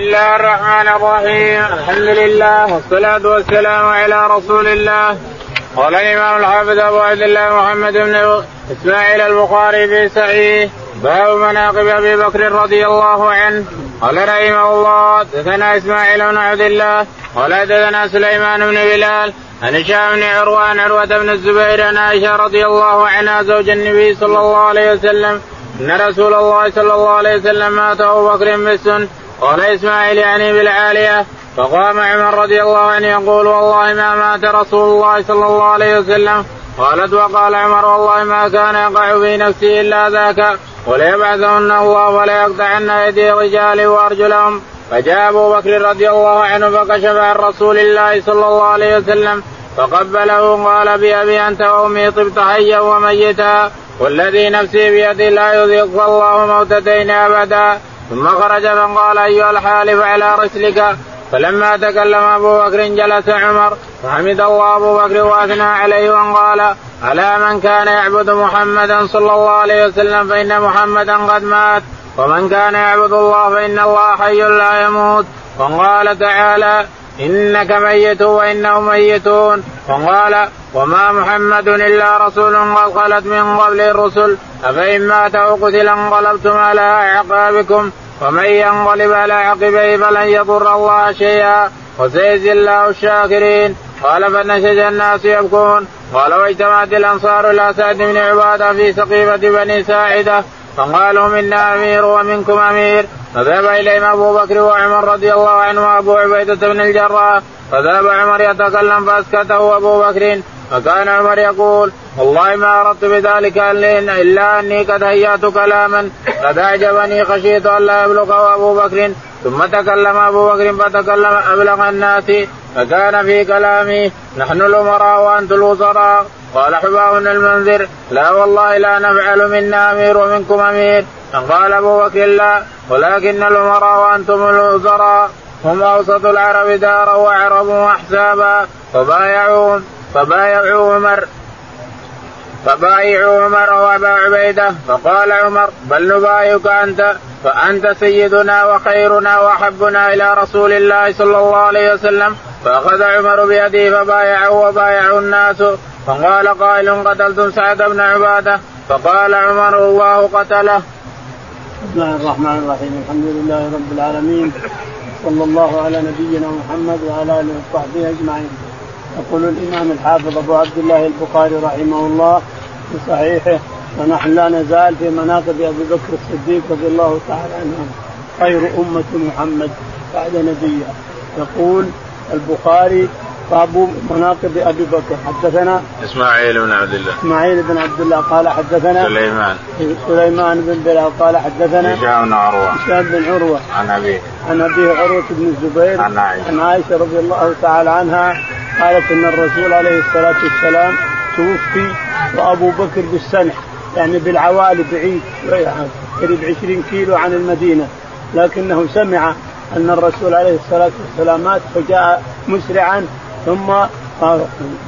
بسم الله الرحمن الرحيم. الحمد لله والصلاة والسلام على رسول الله. قال الإمام الحافظ أبو عبد الله محمد بن إسماعيل البخاري في صحيح باب مناقب أبي بكر رضي الله عنه. قال رحمه الله دثنا إسماعيل بن عبد الله. قال دثنا سليمان بن بلال. عن هشام بن عروة عن عروة بن الزبير عن عائشة رضي الله عنها زوج النبي صلى الله عليه وسلم. أن رسول الله صلى الله عليه وسلم مات أبو بكر بالسن قال إسماعيل يعني بالعالية فقام عمر رضي الله عنه يقول والله ما مات رسول الله صلى الله عليه وسلم. قالت وقال عمر والله ما كان يقع في نفسي إلا ذاك وليبعثهن الله ولا يقطعن أيدي الرجال وأرجلهم. فجاء أبو بكر رضي الله عنه فكشف عن رسول الله صلى الله عليه وسلم فقبله قال بأبي أنت وأمي طبت حيا وميتا والذي نفسي بيده لا يذيق الله موتتين أبدا. ثم خرج فقال أيها الحالف على رسلك. فلما تكلم أبو بكر جلس عمر فحمد الله أبو بكر وأثنى عليه وقال ألا من كان يعبد محمدا صلى الله عليه وسلم فإن محمدا قد مات ومن كان يعبد الله فإن الله حي لا يموت. وقال تعالى إنك ميت وإنهم ميتون. وقال وما محمد إلا رسول قد خلت من قبل الرسل. أفإن مات أو قتل انقلبتم على أعقابكم. ومن ينقلب على عقبيه فلن يضر الله شيئا. وسيجزي الله الشاكرين. قال فنشج الناس يبكون. قال واجتمعت الأنصار إلى سعد بن عبادة في سقيفة بني ساعدة. فقالوا منا أمير ومنكم أمير. فذهب إليهم أبو بكر وعمر رضي الله عنه وأبو عبيدة بن الجراح. فذهب عمر يتكلم فأسكته أبو بكر. فكان عمر يقول والله ما أردت بذلك الا أني قد هيأت كلاما. قد أعجبني خشيت أن لا يبلغه أبو بكر. ثم تكلم أبو بكر فتكلم أبلغ الناس. فكان في كلامي نحن الأمراء وأنتم الوزراء. قال حباب المنذر لا والله لا نفعل منا أمير ومنكم أمير. قال أبو بكر لا ولكن الأمراء وأنتم الوزراء هم أوسط العرب دارا وأعربهم احسابا فبايعوهم فبايعوا عمر. فبايعوا عمر وابا عبيدة. فقال عمر بل نبايعك أنت فأنت سيدنا وخيرنا وأحبنا إلى رسول الله صلى الله عليه وسلم. فأخذ عمر بيده فبايعه وبايعوا الناس. فقال قائل قتلتم سعد بن عبادة. فقال عمر الله قتله. بسم الله الرحمن الرحيم. الحمد لله رب العالمين. صلى الله على نبينا محمد وعلى آله وصحبه أجمعين. يقول الإمام الحافظ أبو عبد الله البخاري رحمه الله في صحيحه ونحن لا نزال في مناقب أبي بكر الصديق رضي الله تعالى عنه خير أمة محمد بعد نبيه. يقول البخاري باب مناقب أبي بكر. حدثنا إسماعيل بن عبد الله. إسماعيل بن عبد الله قال حدثنا سليمان. سليمان بن بلال قال حدثنا هشام بن عروة. هشام بن عروة. عن أبيه. عن أبيه عروة بن الزبير. عن عائشة. عن عائشة رضي الله تعالى عنها. قالت أن الرسول عليه الصلاة والسلام توفي وأبو بكر بالسنح يعني بالعوالي بعيد قريب 20 كيلو عن المدينة. لكنه سمع أن الرسول عليه الصلاة والسلام مات فجاء مسرعا ثم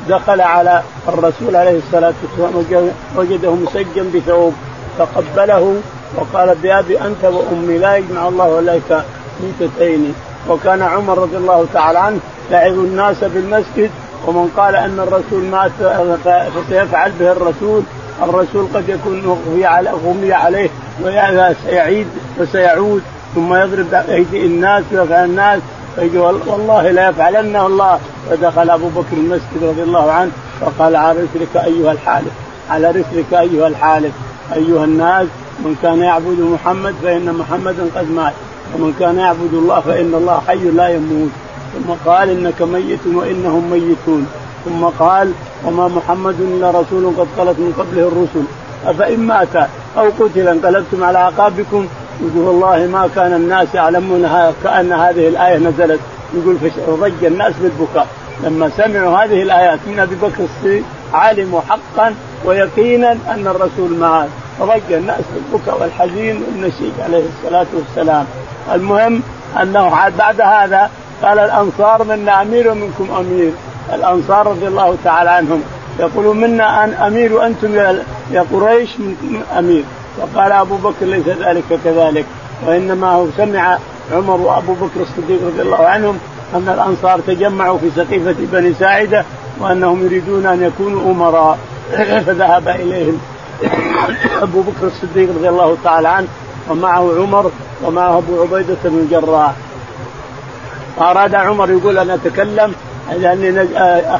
دخل على الرسول عليه الصلاة والسلام وجده مسجن بثوب فقبله وقال بأبي أنت وأمي لا يجمع الله عليك ميتتين. وكان عمر رضي الله تعالى عنه يعظ الناس بالمسجد ومن قال أن الرسول مات فسيفعل به الرسول الرسول قد يكون غمي عليه وسيعيد وسيعود ثم يضرب أيدي الناس ويفعل الناس فيقول والله لا يفعلنه الله. فدخل أبو بكر المسجد رضي الله عنه فقال على رسلك أيها الحالف على رسلك أيها الحالف. أيها الناس من كان يعبد محمد فإن محمدا قد مات ومن كان يعبد الله فإن الله حي لا يموت. ثم قال إنك ميت وإنهم ميتون. ثم قال وما محمد إلا رسول قد خلت من قبله الرسل. أفإن مات أو قتل انقلبتم على أعقابكم؟ يقول والله ما كان الناس يعلمون كأن هذه الآية نزلت. يقول فضج الناس بالبكاء. لما سمعوا هذه الآيات من أبي بكر الصديق علموا حقا ويقينا أن الرسول مات فضج الناس بالبكاء والحزين والنشيد عليه الصلاة والسلام. المهم أنه بعد هذا قال الأنصار منا أمير ومنكم أمير. الأنصار رضي الله تعالى عنهم. يقولون منا أن أمير وأنتم يا قريش أمير. وقال أبو بكر ليس ذلك كذلك. وإنما هو سمع عمر وأبو بكر الصديق رضي الله عنهم أن الأنصار تجمعوا في سقيفة بني ساعدة وأنهم يريدون أن يكونوا أمراء. فذهب إليهم أبو بكر الصديق رضي الله تعالى عنه. ومعه عمر ومعه أبو عبيدة بن الجراح. فاراد عمر يقول أنا أتكلم لأني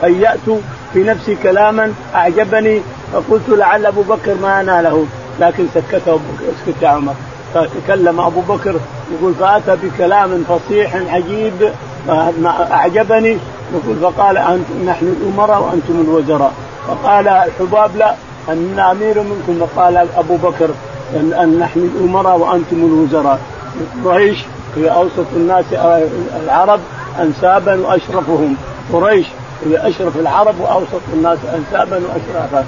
هيأت في نفسي كلاما أعجبني فقلت لعل أبو بكر ما ناله لكن سكته اسكت يا عمر. فتكلم أبو بكر يقول فأتى بكلام فصيح عجيب أعجبني. يقول فقال أنتم نحن الامراء وأنتم الوزراء. فقال الحباب لا ان أمير منكم. وقال أبو بكر أن نحن الامراء وأنتم الوزراء. قريش هي أوسط الناس العرب انسابا وأشرفهم. قريش هي أشرف العرب وأوسط الناس انسابا واشرفا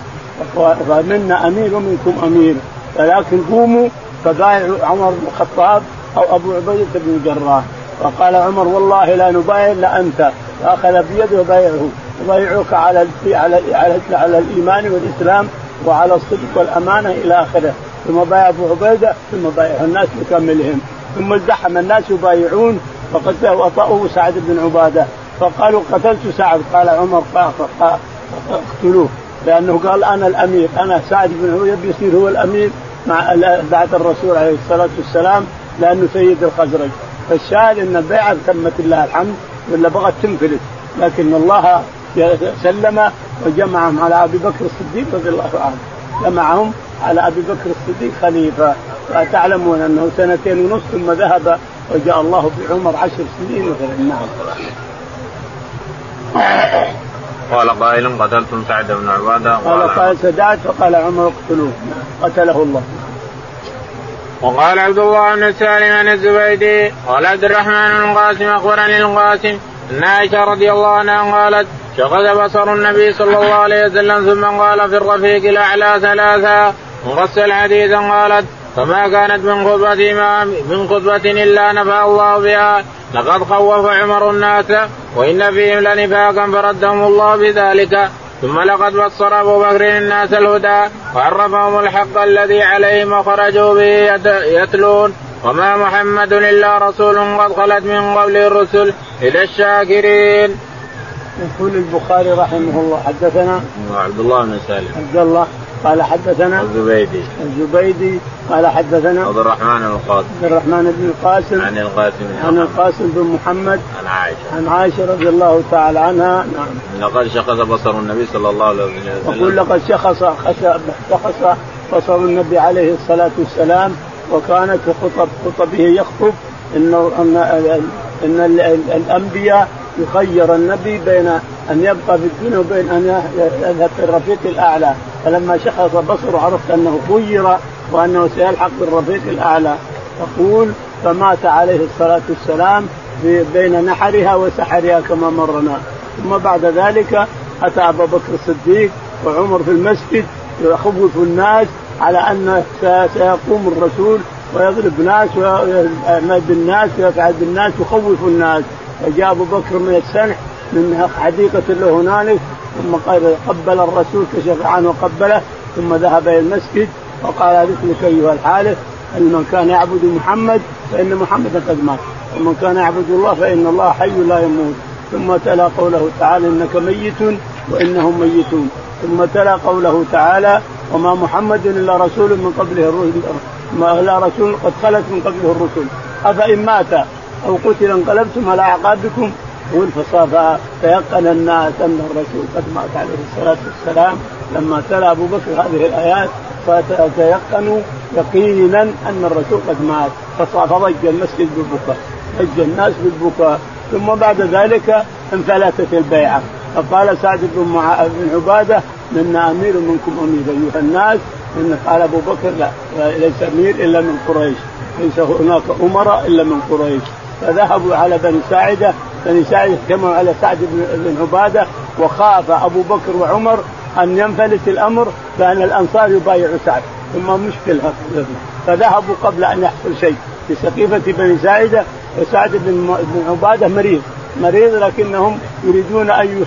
فمنا أمير ومنكم أمير. ولكن قوموا فبايعوا عمر بن الخطاب أو أبو عبيدة بن الجراح. فقال عمر والله لا نبايع إلا أنت. فأخذ بيده وبايعه يبايعوك على على على, على الإيمان والإسلام وعلى الصدق والأمانة إلى آخره. ثم بايع أبو عبيدة ثم بايع الناس بكاملهم ثم ازدحم الناس يبايعون فقد وطأوا سعد بن عبادة. فقالوا قتلت سعد. قال عمر اقتلوه. لأنه قال أنا الأمير. أنا سعد بن عبيده يصير هو الأمير مع بعد الرسول عليه الصلاة والسلام لأنه سيد الخزرج. فالشاهد أن البيعة تمت لله الحمد ولا بغت تنفلت. لكن الله سلم وجمعهم على أبي بكر الصديق رضي الله عنه. جمعهم على أبي بكر الصديق خليفة. فتعلمون أنه سنتين ونصف ثم ذهب وجاء الله بعمر عشر سنين مثلا نعم. قال قائل قتلتم سعد بن عبادة؟ قال قال سدعت فقال عمر اقتلوه. قتله الله. وقال عبد الله بن سالم عن الزبيدي قال عبد الرحمن بن القاسم أخبرني القاسم أن عائشة رضي الله عنها قالت شغل بصر النبي صلى الله عليه وسلم ثم قال في الرفيق الأعلى ثلاثا مغسل حديثا قالت فما كانت من خطبة إمام من خطبة إلا نفى الله بها. لقد خوف عمر الناس وإن فيهم لنفاقا فردهم الله بذلك. ثم لقد بصر أبو بكر الناس الهدى وعرفهم الحق الذي عليهم وخرجوا به يتلون. وما محمد إلا رسول قد خلت من قبله الرسل إلى الشاكرين. يقول البخاري رحمه الله حدثنا عبد الله بن سالم. عبد الله. قال حدثنا الزبيدي الزبيدي قال حدثنا عبد الرحمن بن القاسم. عبد الرحمن بن القاسم عن القاسم عن القاسم بن محمد عن عائشة. عن عائشة رضي الله تعالى عنها. نعم. لقد شخص بصر النبي صلى الله عليه وسلم. يقول لقد شخص شخص بصر النبي عليه الصلاة والسلام وكانت في خطب خطبه يخطب انه ان إن الأنبياء يخير النبي بين أن يبقى في الدنيا وبين أن يذهب في الرفيق الأعلى. فلما شخص بصره عرفت أنه خير وأنه سيلحق بالرفيق الأعلى. تقول فمات عليه الصلاة والسلام بين نحرها وسحرها كما مرنا. ثم بعد ذلك أتى ابا بكر الصديق وعمر في المسجد يخوف الناس على أن سيقوم الرسول ويضرب ناس ويعمل بالناس ويفعل بالناس يخوف الناس فجاء أبو بكر من السنح من حديقة له هنالك ثم قبل الرسول كشف عنه وقبله ثم ذهب إلى المسجد وقال مثلك أيها الحارث أن من كان يعبد محمد فإن محمدا قد مات ومن كان يعبد الله فإن الله حي لا يموت. ثم تلا قوله تعالى إنك ميت وإنهم ميتون. ثم تلا قوله تعالى وما محمد إلا رسول من قبله الرسل ما إلا رسول قد خلت من قبله الرسل. أفإن مات أو قتل انقلبتم على أعقابكم والفصافى فيقن الناس أن الرسول قد مات عليه الصلاة والسلام لما تلا أبو بكر هذه الآيات فتيقنوا يقينا أن الرسول قد مات. فضج المسجد بالبكاء ضج الناس بالبكاء. ثم بعد ذلك انفلتت البيعة. فقال سعد بن مع... بن عبادة منا أمير منكم أمير أيها الناس. إن قال أبو بكر لا ليس أمير إلا من قريش. ليس هناك أمراء إلا من قريش. فذهبوا على بني ساعدة. بني ساعدة اجتمعوا على سعد بن عبادة وخاف أبو بكر وعمر أن ينفلت الأمر بان الأنصار يبايعوا سعد. ثم مشكلة. فذهبوا قبل أن يحصل شيء في سقيفة بني ساعدة وسعد بن عبادة مريض. مريض لكنهم يريدون أن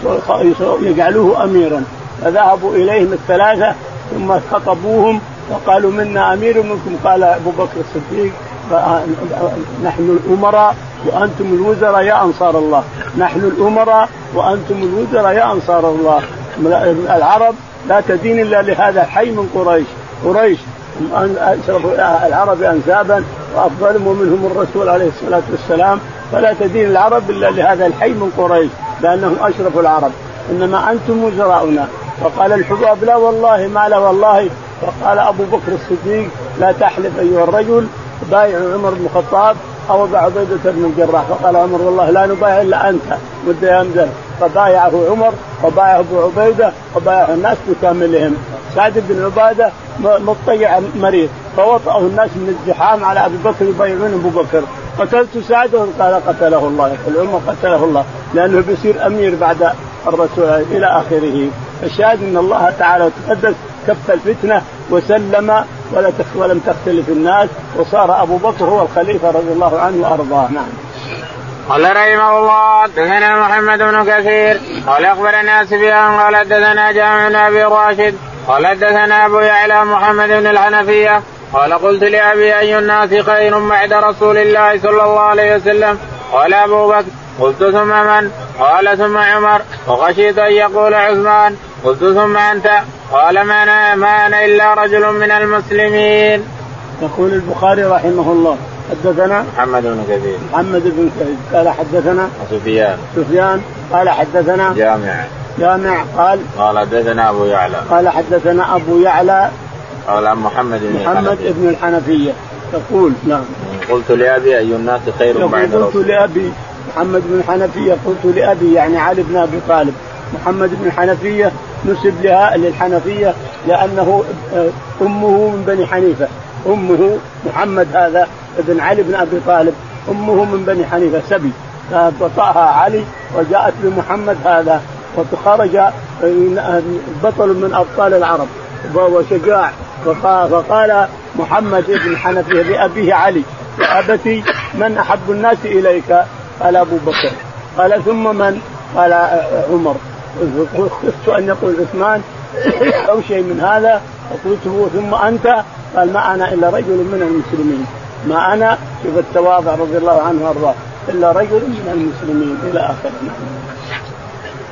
يجعلوه اميرا. فذهبوا إليهم الثلاثة ثم خطبوهم وقالوا منا أمير منكم قال أبو بكر الصديق. نحن الأمراء وأنتم الوزراء يا أنصار الله. نحن الأمراء وأنتم الوزراء يا أنصار الله. العرب لا تدين إلا لهذا الحي من قريش. قريش اشرف العرب انسابا وافضلهم ومنهم الرسول عليه الصلاة والسلام. فلا تدين العرب إلا لهذا الحي من قريش لأنهم أشرف العرب. إنما أنتم وزراؤنا. وقال الحباب لا والله ما لا والله. فقال أبو بكر الصديق لا تحلف أيها الرجل. بايع عمر بن الخطاب أو ابا عبيدة بن الجراح. فقال عمر والله لا نبايع إلا أنت مد يمزل فبايعه عمر وبايعه أبو عبيدة وبايعه الناس بكاملهم. سعد بن عبادة مضطجع مريض. فوطأه الناس من الزحام على أبي بكر يبايعون أبو بكر. قتلت سعد قال قتله الله. يقول عمر قتله الله لأنه بيصير أمير بعد الرسول إلى آخره. الشاهد إن الله تعالى تقدس كف الفتنة وسلم ولم تختلف الناس وصار أبو بكر هو الخليفة رضي الله عنه وأرضاه نعم. قال رحمه الله حدثنا محمد بن كثير قال أخبرنا سفيان قال حدثنا جامع بن أبي راشد قال حدثنا أبو يعلى محمد بن الحنفية قال قلت لأبي أي الناس خير بعد رسول الله صلى الله عليه وسلم قال أبو بكر قلت ثم من؟ قال ثم عمر وخشيت أن يقول عثمان قلت ثم أنت قال ما أنا ما أنا إلا رجل من المسلمين. يقول البخاري رحمه الله حدثنا محمد بن كثير محمد بن كثير قال حدثنا سفيان. سفيان قال حدثنا جامع. جامع قال قال حدثنا أبو يعلى. قال حدثنا أبو يعلى قال عن محمد بن محمد بن الحنفية. يقول نعم. قلت لأبي أي الناس خير بعد قلت لأبي محمد بن الحنفية قلت لأبي يعني علي بن أبي طالب. محمد بن الحنفية نسب لها للحنفية لأنه آه، أمه من بني حنيفة. أمه محمد هذا ابن علي بن أبي طالب. أمه من بني حنيفة سبي. فطاها علي وجاءت بمحمد هذا. وخرج آه، بطل من أبطال العرب. وشجاع فقال محمد بن حنفية لأبيه علي يا ابتي من أحب الناس إليك؟ قال أبو بكر. قال ثم من؟ قال عمر. خفت ان يقول عثمان أو شيء من هذا؟ فقلت ثم أنت؟ قال ما أنا إلا رجل من المسلمين. ما أنا؟ شوف التواضع رضي الله عنه وأرضاه. إلا رجل من المسلمين إلى اخره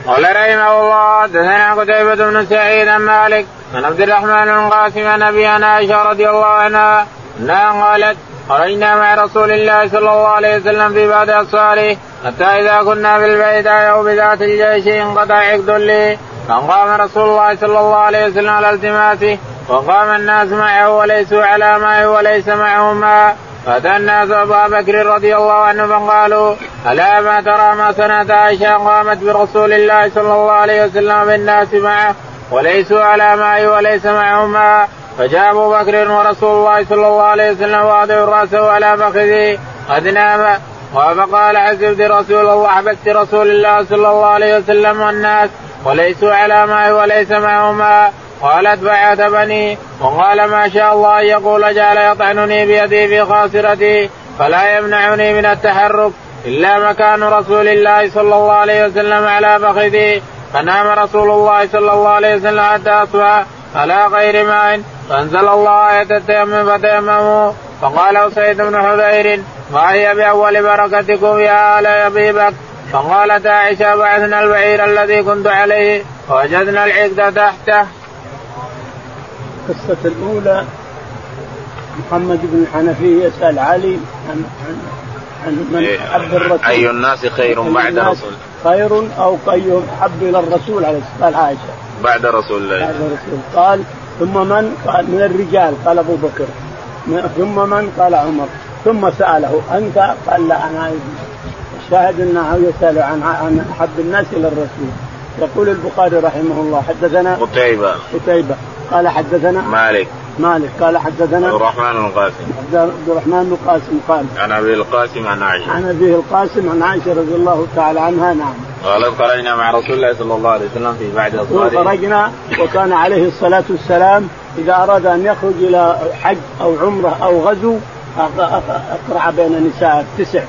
قال رحمه الله حدثنا قتيبة بن سعيد مالك عن عبد الرحمن بن قاسم عن أبي عائشة رضي الله عنها أنها قالت خرجنا مع رسول الله صلى الله عليه وسلم في بعض أصفاره حتى إذا كنا في البيداء أو بذات الجيش انقطع عقد لي. فقام رسول الله صلى الله عليه وسلم على التماسه وقام الناس معه وليسوا على ماء وليس معهم ماء فأتى الناس أبا بكر رضي الله عنه فقالوا ألا ما ترى ما صنعت عائشة قامت برسول الله صلى الله عليه وسلم بالناس معه وليسوا على ماء وليس معهم ماء فجاء أبو بكر ورسول الله صلى الله عليه وسلم واضع راسه على فخذه قد نام فقال حسبت رسول الله احببت رسول الله صلى الله عليه وسلم والناس وليسوا على ماء وليس معهم ماء قالت فعاتبني وقال ما شاء الله أن يقول جعل يطعنني بيدي في خاصرتي فلا يمنعني من التحرك إلا مكان رسول الله صلى الله عليه وسلم على فخذي فنام رسول الله صلى الله عليه وسلم حتى أصبح. على غير ماء فأنزل الله آية التيمم فتيمموا. فقال سيد بن حذير ما هي بأول بركتكم يا آل أبي بكر؟ فقالت عائشة بعثنا البعير الذي كنت عليه ووجدنا العقد تحته. القصة الأولى محمد بن الحنفي يسأل علي عن عن عن من إيه، أحب الرسول. أي الناس خير بعد رسول خير أو أيهم أحب إلى الرسول عليه الصلاة والسلام؟ عائشة. بعد رسول الله. بعد الرسول قال ثم من؟ قال من الرجال. قال أبو بكر. ثم من؟ قال عمر. ثم سأله أنت؟ قال لا أنا الشاهد أنه يسأل عن عن أحب الناس إلى الرسول. يقول البخاري رحمه الله حدثنا قتيبة. قتيبة. قال حدثنا مالك. مالك قال حدثنا عبد الرحمن بن القاسم عبد الرحمن بن القاسم قال عن أبي القاسم عن عائشة. عن ابي القاسم عن عائشة رضي الله تعالى عنها نعم. قال خرجنا مع رسول الله صلى الله عليه وسلم في بعد اصفاره خرجنا وكان عليه الصلاة والسلام إذا أراد أن يخرج إلى حج أو عمرة أو غزو أقرع بين نساء تسع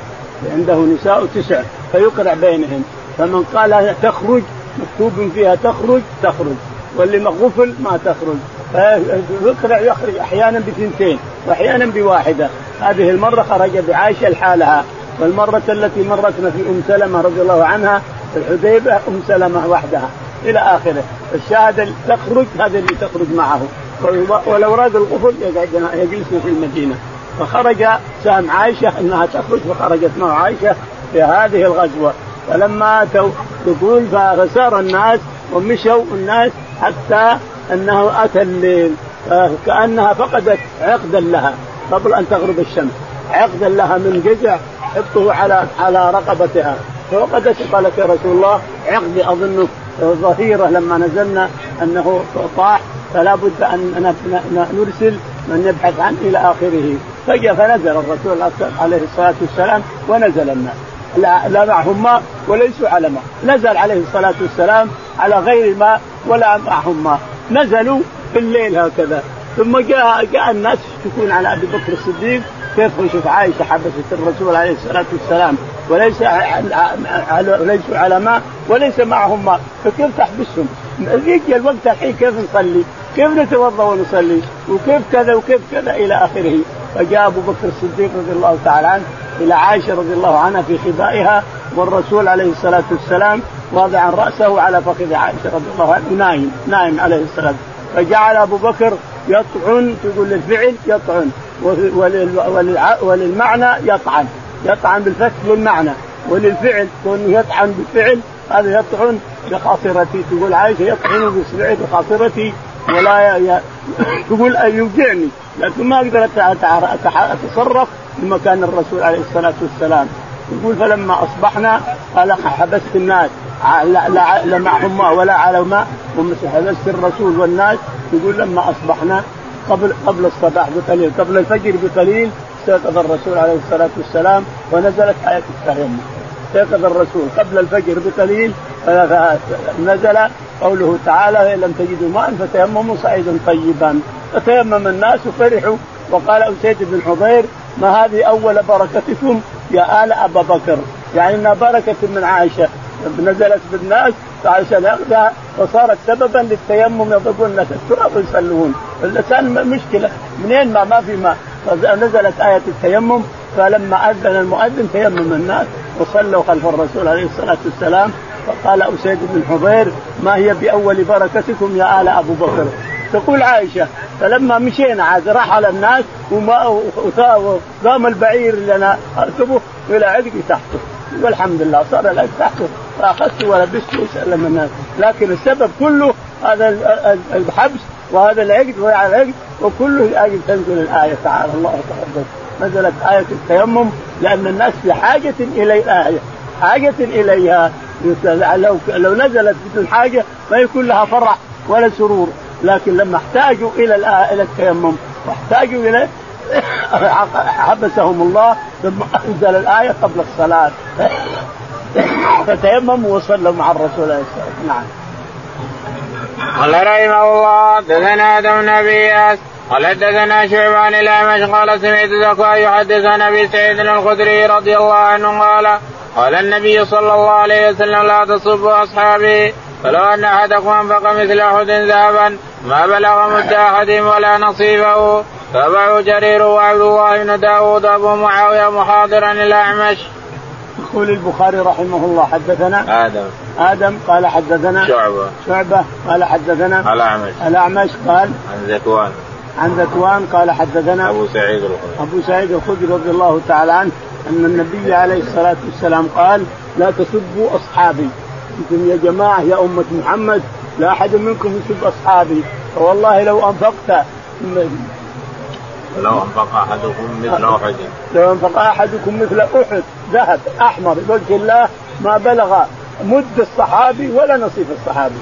عنده نساء تسع فيقرع بينهم. فمن قال تخرج مكتوب فيها تخرج تخرج. واللي مغفل ما تخرج. فيقرع يخرج أحيانا بثنتين وأحيانا بواحدة. هذه المرة خرج بعائشة لحالها. والمرة التي مرتنا في أم سلمة رضي الله عنها في الحديبة أم سلمة وحدها. إلى آخره. الشاهد تخرج هذا اللي تخرج معه. ولو راد القفل يجلس في المدينة. فخرج سهم عائشة إنها تخرج فخرجت مع عائشة في هذه الغزوة. فلما أتوا تقول فسار الناس ومشوا الناس حتى أنه أتى الليل كأنها فقدت عقدا لها قبل أن تغرب الشمس. عقدا لها من جزع حطه على على رقبتها. فوقدت قالت يا رسول الله عقدي اظنه ظهيرة لما نزلنا أنه طاح فلا بد أن نرسل من يبحث عنه إلى آخره. فجاء فنزل الرسول عليه الصلاة والسلام ونزل الناس لا, لا معهم ماء وليسوا على ماء نزل عليه الصلاة والسلام على غير ماء ولا معهم نزلوا في الليل هكذا ثم جاء جاء الناس يشتكون على أبي بكر الصديق كيف شوف عائشة حبست الرسول عليه الصلاة والسلام وليس ليسوا على ماء وليس معهم ماء فكيف تحبسهم؟ يجي الوقت الحين كيف نصلي؟ كيف نتوضأ ونصلي؟ وكيف كذا وكيف كذا إلى آخره فجاء أبو بكر الصديق رضي الله تعالى عنه إلى عائشة رضي الله عنها في خبائها والرسول عليه الصلاة والسلام واضعا رأسه على فخذ عائشة رضي الله عنها نايم نايم عليه الصلاه فجعل أبو بكر يطعن تقول للفعل يطعن وللمعنى يطعن. يطعن بالفتح للمعنى وللفعل كونه يطعن بالفعل هذا يطعن بخاصرتي تقول عائشة يطعن باصبعه بخاصرتي ولا ي... تقول يوجعني لكن ما أقدر أتصرف في مكان الرسول عليه الصلاة والسلام. يقول فلما أصبحنا قال حبست الناس. لا, لا, معهم ماء ولا على ماء حبست الرسول والناس يقول لما أصبحنا قبل قبل الصباح بقليل قبل الفجر بقليل استيقظ الرسول عليه الصلاة والسلام ونزلت آية التيمم استيقظ الرسول قبل الفجر بقليل نزل قوله تعالى إن لم تجدوا ماء فتيمموا صعيدا طيبا. فتيمم الناس وفرحوا. وقال أسيد بن حضير ما هذه أول بركتكم يا آل أبا بكر. يعني إنها بركة من عائشة. نزلت بالناس فعشان ياخذها وصارت سببا للتيمم يضربون الناس. التراب ويصلون اللسان مشكلة. منين ما ما في ماء فنزلت آية التيمم فلما أذن المؤذن تيمم الناس وصلوا خلف الرسول عليه الصلاة والسلام فقال أسيد بن حضير ما هي بأول بركتكم يا آل أبو بكر؟ تقول عائشة فلما مشينا عاد رحل الناس وما وقام البعير أنا اركبه إلى عدقي تحته. والحمد لله صار العدق تحته. فاخذته ولبسته وسلم الناس. لكن السبب كله هذا الحبس وهذا العقد وهذا العقد وكله لاجل تنزل الآية تعالى. الله تقدم نزلت آية التيمم لأن الناس في حاجة إلى الآية حاجة إليها. لو لو نزلت بدون حاجة ما يكون لها فرح ولا سرور. لكن لما احتاجوا إلى إلى التيمم واحتاجوا إليه حبسهم الله ثم أنزل الآية قبل الصلاة. فتيمموا وصلوا مع الرسول عليه الصلاة والسلام نعم قال رحمه الله دثنا آدم نبي قال حدثنا شعبان الاعمش قال سمعت زكوى يحدث عن أبي سعيد الخدري رضي الله عنه قال قال النبي صلى الله عليه وسلم لا تصبوا أصحابي فلو أن أحدكم أنفق مثل أحد ذهبا ما بلغ مد أحدهم ولا نصيبه تابعه جرير وعبد الله بن داود ابو معاوية محاضرا الاعمش. يقول البخاري رحمه الله حدثنا آدم. آدم قال حدثنا شعبة. شعبة قال حدثنا الأعمش. الأعمش قال عن ذكوان. عن ذكوان قال حدثنا أبو سعيد الخدري. أبو سعيد الخدري رضي الله تعالى عنه أن النبي عليه الصلاة والسلام قال لا تسبوا أصحابي. أنتم يا جماعة يا أمة محمد لا أحد منكم يسب أصحابي. فوالله لو أنفقت لو أنفق أحدكم مثل أحد. لو أنفق أحدكم مثل أحد ذهب أحمر بوجه الله ما بلغ مد الصحابي ولا نصيب الصحابي.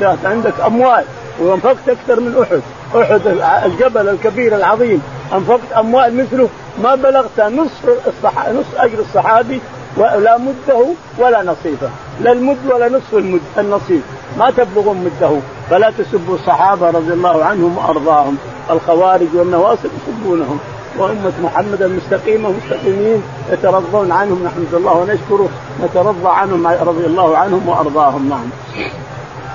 انت عندك أموال وأنفقت أكثر من أحد. أحد الجبل الكبير العظيم أنفقت أموال مثله ما بلغت نصف الصح... نصف أجر الصحابي ولا مده ولا نصيبه لا المد ولا نصف المد النصيب ما تبلغون مده. فلا تسبوا الصحابة رضي الله عنهم وأرضاهم. الخوارج والنواصب يسبونهم وأمة محمد المستقيمة مستقيمين يترضون عنهم نحمد الله ونشكره نترضى عنهم رضي الله عنهم وأرضاهم نعم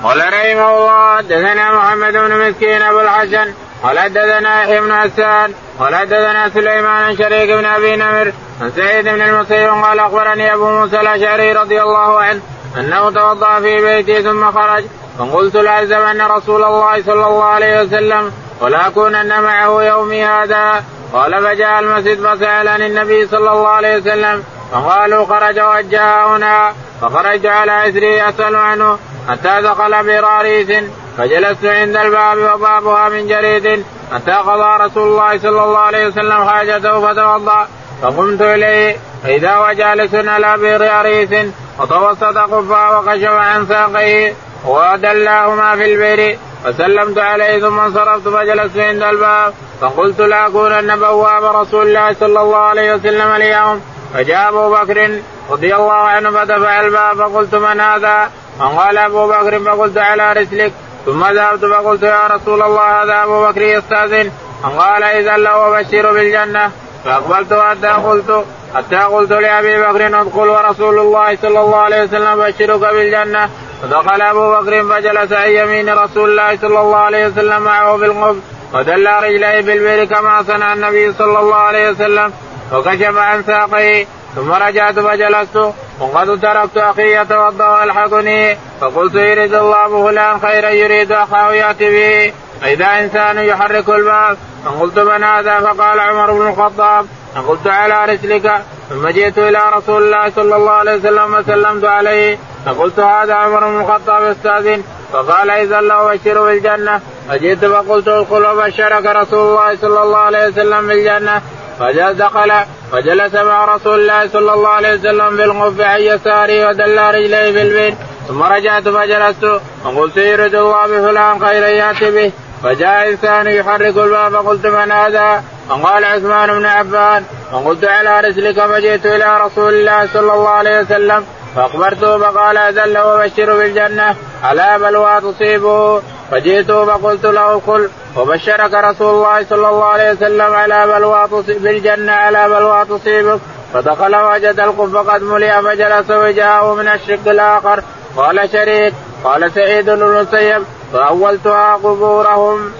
قال رحمه الله حدثنا محمد بن مسكين أبو الحسن قال حدثنا يحيى بن حسان قال حدثنا سليمان شريك بن أبي نمر عن سعيد بن المسيب قال أخبرني أبو موسى الأشعري رضي الله عنه أنه توضأ في بيته ثم خرج فقلت لازم ان رسول الله صلى الله عليه وسلم ولا أكونن معه يومي هذا. قال فجاء المسجد فسالني النبي صلى الله عليه وسلم فقالوا خرج وجاء هنا. فخرجت على اثري اسال عنه حتى دخل براريس فجلست عند الباب وبابها من جريد حتى قضى رسول الله صلى الله عليه وسلم حاجته فتوضأ. فقمت إليه فإذا هو جالس على براريس وتوسط قفا وكشف عن ساقيه ودلاهما في البئر فسلمت عليه ثم انصرفت فجلست عند الباب فقلت لاكونن بواب رسول الله صلى الله عليه وسلم اليوم. فجاء أبو بكر رضي الله عنه فدفع الباب فقلت من هذا؟ فقال أبو بكر فقلت على رسلك. ثم ذهبت فقلت يا رسول الله هذا أبو بكر يستأذن. فقال إذا له ابشر بالجنة. فأقبلت حتى قلت حتى قلت لأبي بكر ادخل ورسول الله صلى الله عليه وسلم بشرك بالجنة. فدخل أبو بكر فجلس عن يمين رسول الله صلى الله عليه وسلم معه في القبر ودل رجليه بالبئر كما صنع النبي صلى الله عليه وسلم وكشف عن ساقيه ثم رجعت فجلست وقد تركت أخي يتوضأ ويلحقني فقلت يريد الله فلان خيرا يريد أخاه يأتي به فإذا إنسان يحرك الباب فقلت من هذا؟ فقال عمر بن الخطاب فقلت على رسلك ثم جئت إلى رسول الله صلى الله عليه وسلم وسلمت عليه. فقلت هذا عمر بن الخطاب استاذن فقال إذا له بشر بالجنة. فجئت فقلت ادخل وبشرك رسول الله صلى الله عليه وسلم بالجنة. فجاء دخل فجلس مع رسول الله صلى الله عليه وسلم بالغف عن يساره ودل رجليه في البيت. ثم رجعت فجلست وقلت يرد الله بفلان خيرا يأتي به. فجاء إنسان يحرك الباب فقلت من هذا؟ فقال عثمان بن عفان فقلت على رسلك فجئت إلى رسول الله صلى الله عليه وسلم فأخبرته فقال اذن له وبشر بالجنة على بلوى تصيبه فجئته فقلت له كل. وبشرك رسول الله صلى الله عليه وسلم على بلوى بالجنة على بلوى تصيبك فدخل وجد القف قد ملئ فجلس وجاءه من الشق الآخر. قال شريك قال سعيد بن المسيب فأولتها قبورهم.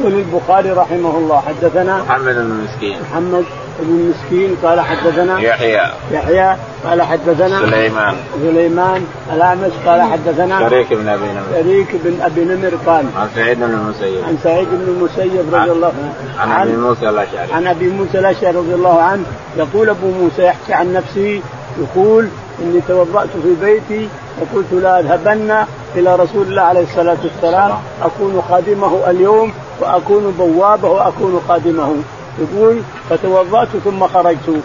يقول البخاري رحمه الله حدثنا محمد بن مسكين محمد بن مسكين قال حدثنا يحيى. يحيى قال حدثنا سليمان. سليمان الأعمش قال حدثنا شريك بن أبي نمر. شريك بن أبي نمر قال عن سعيد بن المسيب. عن سعيد بن المسيب رضي الله عنه عن أبي موسى الأشعري. عن أبي موسى الأشعري رضي الله عنه يقول أبو موسى يحكي عن نفسه يقول إني توضأت في بيتي وقلت لا أذهبن إلى رسول الله عليه الصلاة والسلام أكون خادمه اليوم وأكون بوابة وأكون خادمه. يقول فتوضأت ثم خرجت.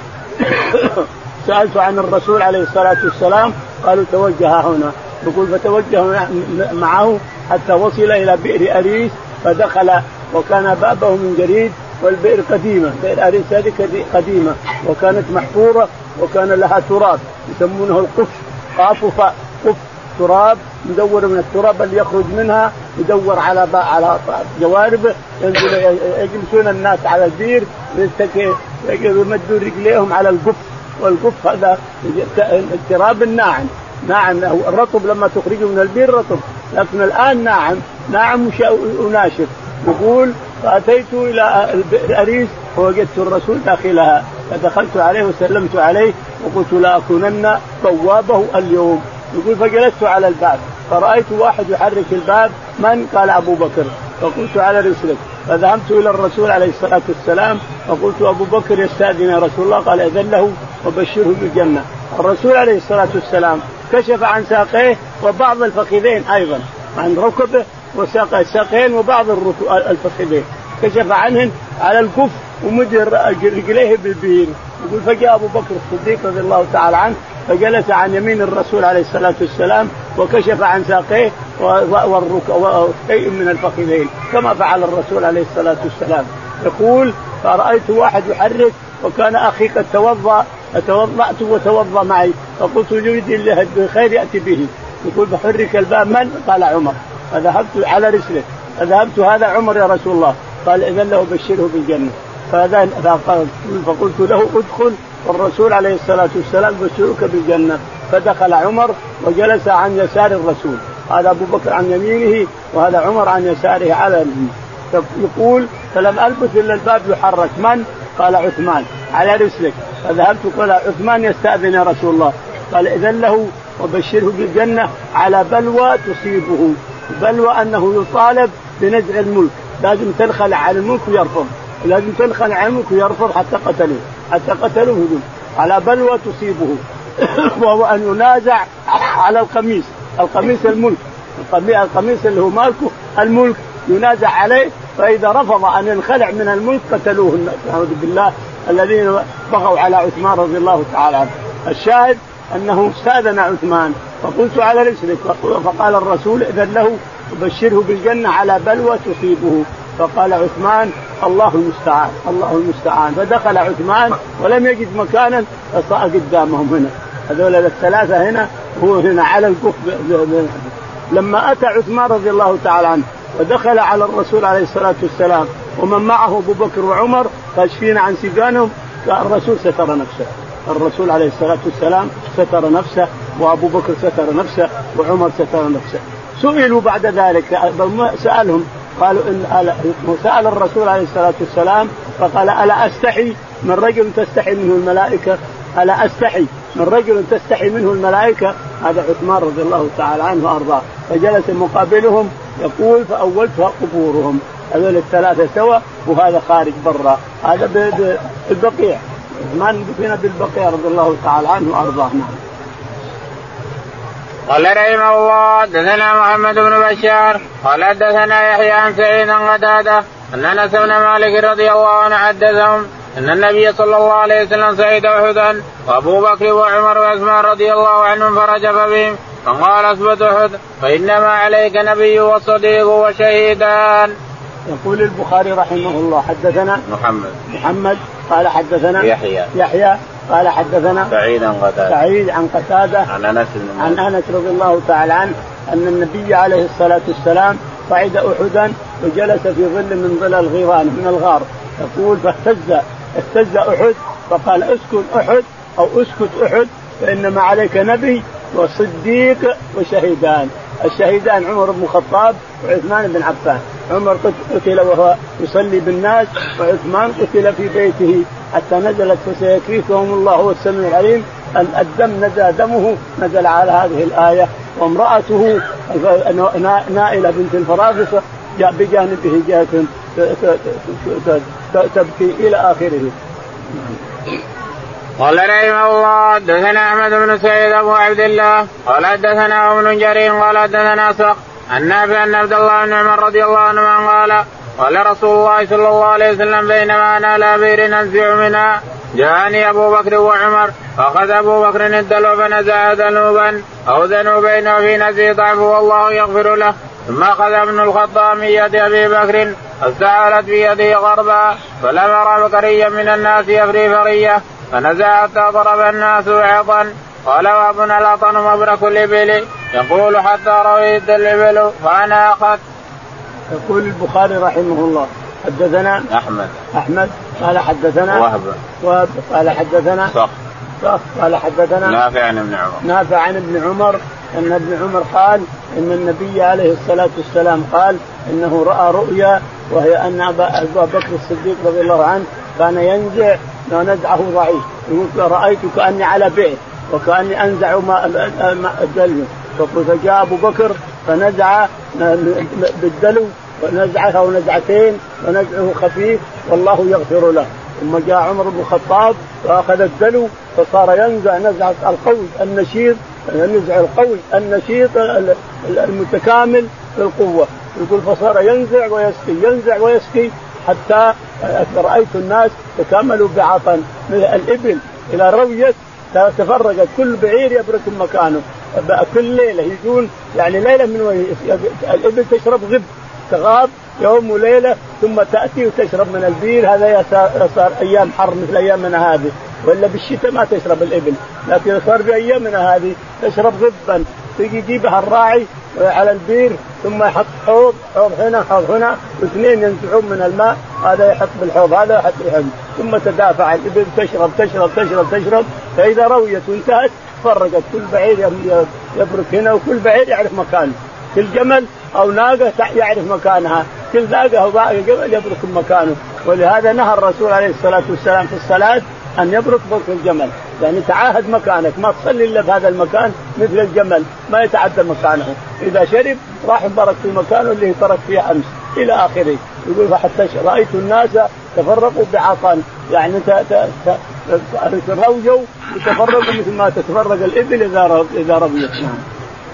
سألت عن الرسول عليه الصلاة والسلام قالوا توجه هنا. يقول فتوجه معه حتى وصل إلى بئر أريس فدخل وكان بابه من جريد والبئر قديمة، بئر أريس هذه قديمة وكانت محفورة وكان لها تراب يسمونه القف قاف قف تراب يدور من التراب اللي يخرج منها يدور على على جواربه يجلسون الناس على البير يمدوا رجليهم على القف. والقف هذا التراب الناعم. ناعم الرطب لما تخرجه من البير رطب. لكن الآن ناعم ناعم وناشف يقول فاتيت إلى البئر اريس فوجدت الرسول داخلها. فدخلت عليه وسلمت عليه وقلت لاكونن بوابه اليوم. يقول فجلست على الباب فرأيت واحد يحرك الباب من؟ قال أبو بكر. فقلت على رسلك. فذهبت إلى الرسول عليه الصلاة والسلام فقلت أبو بكر يستأذن يا رسول الله؟ قال إذن له وبشره بالجنة. الرسول عليه الصلاة والسلام كشف عن ساقيه وبعض الفخذين أيضا عن ركبه وساق الساقين وبعض الفخذين. كشف عنهن على الكف ومد رجليه بالبير. يقول فجاء أبو بكر الصديق رضي الله تعالى عنه فجلس عن يمين الرسول عليه الصلاة والسلام وكشف عن ساقيه وشيء من الفخذين كما فعل الرسول عليه الصلاة والسلام. يقول فرأيت واحد يحرك وكان أخي قد توضأ فتوضات وتوضأ معي فقلت يريد الله بخير يأتي به. يقول بحرك الباب من؟ قال عمر فذهبت على رسله. فذهبت؟ هذا عمر يا رسول الله. قال إذن له بشره بالجنة. فأذن فقلت له ادخل والرسول عليه الصلاة والسلام بشرك بالجنة فدخل عمر وجلس عن يسار الرسول. هذا أبو بكر عن يمينه وهذا عمر عن يساره على يقول فلم ألبث إلا الباب يحرك. من؟ قال عثمان. على رسلك. فذهبت. قال عثمان يستأذن يا رسول الله. قال إذن له وبشره بالجنة على بلوى تصيبه. بلوى أنه يطالب بنزع الملك. لازم تنخلع عن الملك ويرفض. لازم تنخلع عن الملك ويرفض حتى قتلوه حتى قتلوه على بلوى تصيبه وهو أن ينازع على القميص. القميص الملك. القميص اللي هو مالكه الملك ينازع عليه فإذا رفض أن ينخلع من الملك قتلوه نعوذ بالله. الذين بغوا على عثمان رضي الله تعالى عنه. الشاهد أنه استاذن عثمان. فقلت على رسلك فقال الرسول إذن له وبشره بالجنة على بلوى تصيبه فقال عثمان الله المستعان الله المستعان. فدخل عثمان ولم يجد مكانا فصاع قدامهم هنا. هذول الثلاثة هنا هو هنا على الكف لما أتى عثمان رضي الله تعالى عنه ودخل على الرسول عليه الصلاة والسلام ومن معه أبو بكر وعمر كاشفين عن سجانهم الرسول ستر نفسه. الرسول عليه الصلاة والسلام ستر نفسه وأبو بكر ستر نفسه وعمر ستر نفسه. سئلوا بعد ذلك سألهم قالوا إن سال الرسول عليه الصلاة والسلام فقال ألا أستحي؟ من رجل تستحي منه الملائكة؟ ألا أستحي؟ من رجل تستحي منه الملائكة؟ هذا عثمان رضي الله تعالى عنه وأرضاه. فجلس مقابلهم يقول فاولتها قبورهم. هذول الثلاثة سوا وهذا خارج برا. هذا بالبقيع. عثمان دفن بالبقيع رضي الله تعالى عنه وأرضاه. نعم. قال رحمه الله دثنا محمد بن بشار قال حدثنا يحيى عن سعيد قتادة أن أنس بن مالك رضي الله عنه حدثهم أن النبي صلى الله عليه وسلم صعد أحدا وأبو بكر وعمر وعثمان رضي الله عنهم فرجف بهم فقال اثبت أحد فإنما عليك نبي وصديق وشهيدان. يقول البخاري رحمه الله حدثنا محمد محمد قال حدثنا يحيى يحيى قال حدثنا سعيد عن قتادة. سعيد عن قتادة. عن أنس عن أنس رضي الله تعالى عنه أن النبي عليه الصلاة والسلام صعد أحدا وجلس في ظل من ظلال الغيران من الغار. يقول فاهتز اهتز أحد فقال اسكن أحد أو اسكت أحد فإنما عليك نبي وصديق وشهيدان. الشهيدان عمر بن الخطاب وعثمان بن عفان. عمر قتل وهو يصلي بالناس وعثمان قتل في بيته حتى نزلت فسيكفيكهم الله هو السميع العليم الدم نزل دمه نزل على هذه الآية. وامرأته نائلة بنت الفرافصة بجانبه جاءت تبكي إلى آخره. قال رحمه الله حدثنا أحمد بن سعيد أبو عبد الله قال حدثنا ابن جرير قال حدثنا سق عن نافع ان عبد الله بن عمر رضي الله عنهما قال قال رسول الله صلى الله عليه وسلم بينما أنا على بئر ننزع منها جاءني أبو بكر وعمر فأخذ أبو بكر الدلو فنزع ذنوبا أو ذنوبين وفي نزع ضعف والله يغفر له. ثم أخذ ابن الخطاب من يد أبي بكر فاستعالت بيده غربا فلم ارى بكريا من الناس يفري فريه فنزع حتى ضرب الناس وعظا قال وابن الأطن مبرك الابل يقول حتى رويت الإبل فانا أخذت. يقول البخاري رحمه الله حدثنا أحمد. أحمد قال حدثنا وهب. وهب قال حدثنا صخ صخ قال حدثنا نافع عن ابن عمر. نافع عن ابن عمر أن ابن عمر قال إن النبي عليه الصلاة والسلام قال إنه رأى رؤيا وهي أن ابا بكر الصديق رضي الله عنه كان ينزع ونزعه ضعيف. يقول رايت كاني على بئر وكأني أنزع ماء الدلو. فجاء أبو بكر فنزع بالدلو ونزعها ونزعتين ونزعه خفيف والله يغفر له. ثم جاء عمر بن الخطاب واخذ الدلو فصار ينزع نزعه القوي النشيط النزع القوي النشيط المتكامل في القوة. يقول فصار ينزع ويسقي ينزع ويسقي. حتى رأيت الناس تكاملوا بعطن. الإبل إلى رويه تفرقت كل بعير يبرك مكانه. كل ليلة يجون يعني ليلة من الإبل تشرب غب تغاب يوم وليلة ثم تأتي وتشرب من البير. هذا صار أيام حر مثل أيامنا هذه. ولا بالشتاء ما تشرب الإبل لكن صار في أيامنا هذه تشرب غبا. تجي يجيبها الراعي على البير ثم يحط حوض حوض هنا حوض هنا واثنين ينزعون من الماء هذا يحط بالحوض هذا يحط بالحوض. ثم تدافع الإبل تشرب تشرب تشرب تشرب. فإذا رويت وانتهت فرقت. كل بعير يبرك هنا وكل بعير يعرف مكانه كل جمل أو ناقة يعرف مكانها. كل ذاقه جبل يبرك مكانه. ولهذا نهى الرسول عليه الصلاة والسلام في الصلاة أن يبرك برك الجمل. يعني تعاهد مكانك ما تصلي إلا في هذا المكان مثل الجمل ما يتعدى مكانه. إذا شرب راح برك في مكانه اللي ترك فيه أمس إلى آخره. يقول فحتى رأيت الناس تفرقوا بعطان يعني تروجوا وتفرقوا مثل ما تتفرق الإبل إذا إذا ربيت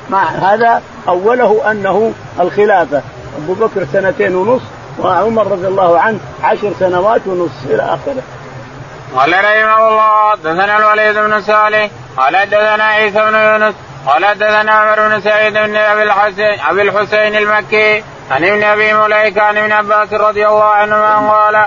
مع هذا أوله أنه الخلافة. أبو بكر سنتين ونصف وعمر رضي الله عنه عشر سنوات ونصف إلى آخره. قال رحمه الله حدثنا الوليد بن صالح قال حدثنا عيسى بن يونس قال حدثنا عمر بن سعيد بن أبي الحسين أبي الحسين المكي عن ابن أبي مليكه عن ابن عباس رضي الله عنهما قال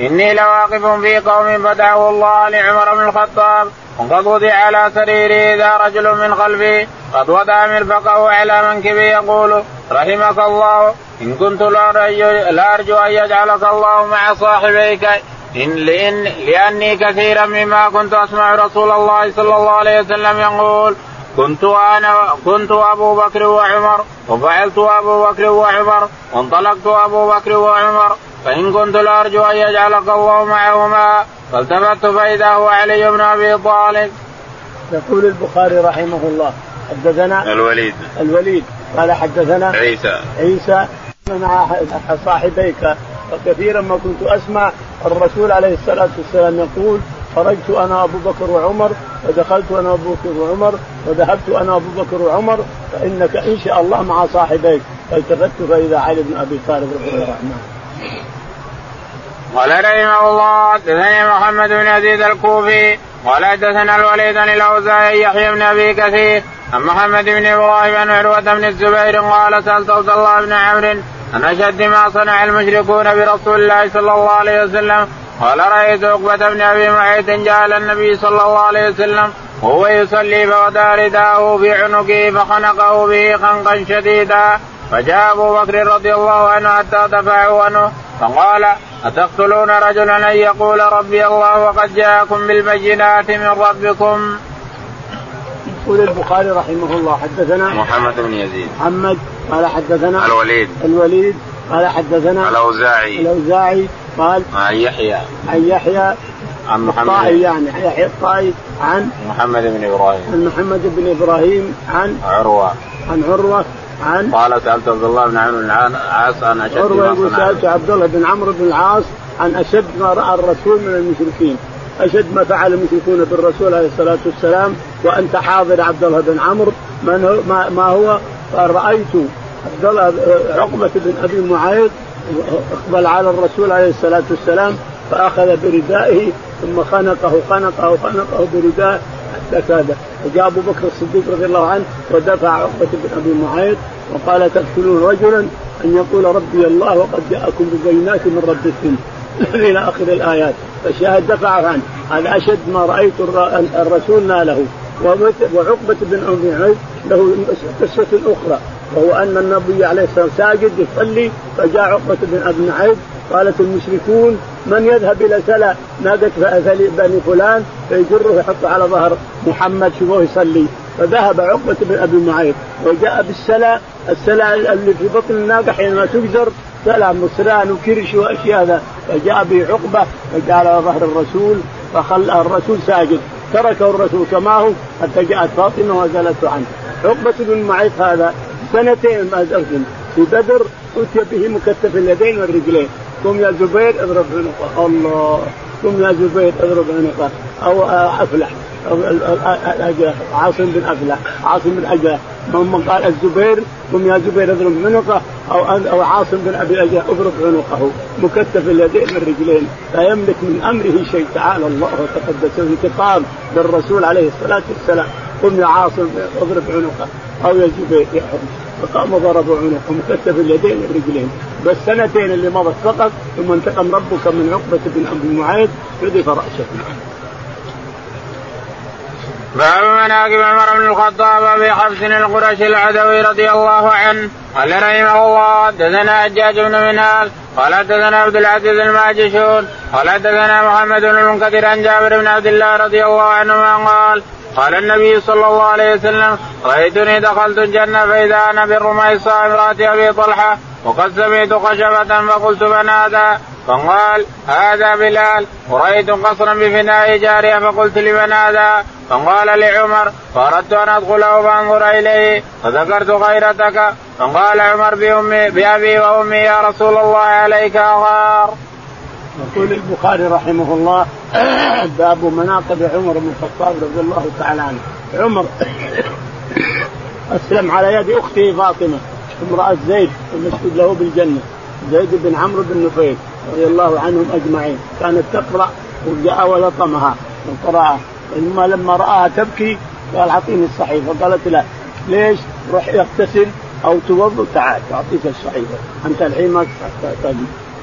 إني لواقف في قوم فدعوا الله لعمر بن الخطاب وقد وضع على سريره اذا رجل من خلفي قد وضع مرفقه على منكبه يقول رحمك الله إن كنت لا أرجو أن يجعلك الله مع صاحبيك إن لإن لأني كثيرا مما كنت أسمع رسول الله صلى الله عليه وسلم يقول كنت أنا كنت أبو بكر وعمر وفعلت أبو بكر وعمر وانطلقت أبو بكر وعمر فإن كنت لارجو أن يجعلك الله معهما. فالتفت فإذا هو علي بن أبي طالب. يقول البخاري رحمه الله حدثنا الوليد. الوليد قال حدثنا عيسى. عيسى مع صاحبيك وكثيرا ما كنت أسمع الرسول عليه الصلاة والسلام يقول خرجت أنا أبو بكر وعمر ودخلت أنا أبو بكر وعمر وذهبت أنا أبو بكر وعمر فإنك إن شاء الله مع صاحبيك فالتفت فإذا علي بن أبي طالب رضي الله عنه. قال رحمه الله حدثني محمد بن عزيز الكوفي قال حدثنا الوليد بن الأوزاعي يحيى بن أبي كثير عن محمد بن إبراهيم عن عروة بن الزبير قال سألت عبد الله بن عمرو عن أشد ما صنع المشركون برسول الله صلى الله عليه وسلم قال رأيت عقبة بن أبي معيط جاء النبي صلى الله عليه وسلم وهو يصلي فودى رداءه في عنقه فخنقه به خنقا شديدا. فجاء أبو بكر رضي الله عنه حتى دفعه عنه فقال أتقتلون رجلا أن يقول ربي الله وقد جاءكم بالبينات من ربكم. يقول البخاري رحمه الله حدثنا محمد بن يزيد. محمد قال حدثنا الوليد. الوليد قال حدثنا الأوزاعي. الأوزاعي قال عن يحيى. عن يحيى عن محمد الطائي يعني يحيى الطائي عن محمد بن إبراهيم. عن محمد بن إبراهيم عن عروة. عن عروة عن قال سالت عبد الله بن عمرو بن العاص عن أشد عروة يقول سألت عبد الله بن عمرو بن العاص عن أشد ما رأى الرسول من المشركين. أشد ما فعل المشركون بالرسول عليه الصلاة والسلام وأنت حاضر عبد الله بن عمرو ما, ما هو؟ رأيت عبد الله عقبة بن أبي معيط أقبل على الرسول عليه الصلاة والسلام فأخذ بردائه ثم خنقه خنقه خنقه بردائه حتى كاد وجاء أبو بكر الصديق رضي الله عنه ودفع عقبة بن أبي معيط وقال تقتلون رجلا؟ أن يقول ربي الله وقد جاءكم ببينات من ربكم إلى آخر الآيات. فالشاهد دفع عنه. هذا أشد ما رأيت الرسول ناله. وعقبة بن أبي معيط له قصة أخرى. وهو أن النبي عليه الصلاة والسلام ساجد يصلي فجاء عقبة بن أبي معيط قالت المشركون من يذهب إلى سلا؟ ناقه بني فلان فيجره ويحطه على ظهر محمد شوفوه يصلي. فذهب عقبة بن أبي معيط وجاء بالسلا. السلا اللي في بطن الناقة حينما تجزر سلا مصران وكرش وأشياء ذا فجاء به عقبة فجعل على ظهر الرسول فخلى الرسول ساجد. تركه الرسول كما هو حتى جاءت فاطمة وزالته عنه. عقبة بن معيط هذا سنتين ما زوج في بدر أتي به مكتف اليدين والرجلين. قم يا زبير اضرب عنقه الله. قم يا زبير اضرب عنقه أو أفلح. عاصم بن أفلح. عاصم بن اجلح من قال الزبير قم يا زبير اضرب عنقه أو أو عاصم بن أبي اجلح اضرب عنقه مكتف اليدين والرجلين لا يملك من أمره شيء. تعالى الله وتقدس انتقام بالرسول عليه الصلاة والسلام. قم يا عاصم اضرب عنقه أو يا زبير يا فقام ضربوا عنقه مكتف اليدين والرجلين بس سنتين اللي مضت فقط ثم انتقم ربك من عقبة بن ابي معيط حذف رأسه. باب مناقب عمر بن الخطاب أبي حفص القرشي العدوي رضي الله عنه. قال رحمه الله حدثنا حجاج بن منال قال حدثنا عبد العزيز الماجشون قال حدثنا محمد بن المنكدر عن جابر بن عبد الله رضي الله عنهما قال قال النبي صلى الله عليه وسلم رأيتني دخلت الجنة فإذا أنا بالرميصاء امراه أبي طلحة وقد سمعت خشبة فقلت من هذا؟ فقال هذا بلال ورأيت قصرا بفناء جارية فقلت لمن هذا؟ فقال لعمر فأردت أن أدخله فأنظر إليه فذكرت غيرتك. فقال عمر بأمي بأبي وأمي يا رسول الله عليك أغار. يقول البخاري رحمه الله باب مناقب عمر بن الخطاب رضي الله تعالى عنه. عمر أسلم على يد أخته فاطمة امرأة زيد المشهود له بالجنة زيد بن عمرو بن نفيل رضي الله عنهم أجمعين. كانت تقرأ وجاء ولطمها من قراءه ثم لما رآها تبكي قال أعطيني الصحيفه قالت لا ليش؟ روح يغتسل أو توضأ؟ تعال اعطيك الصحيفه أنت الحين ما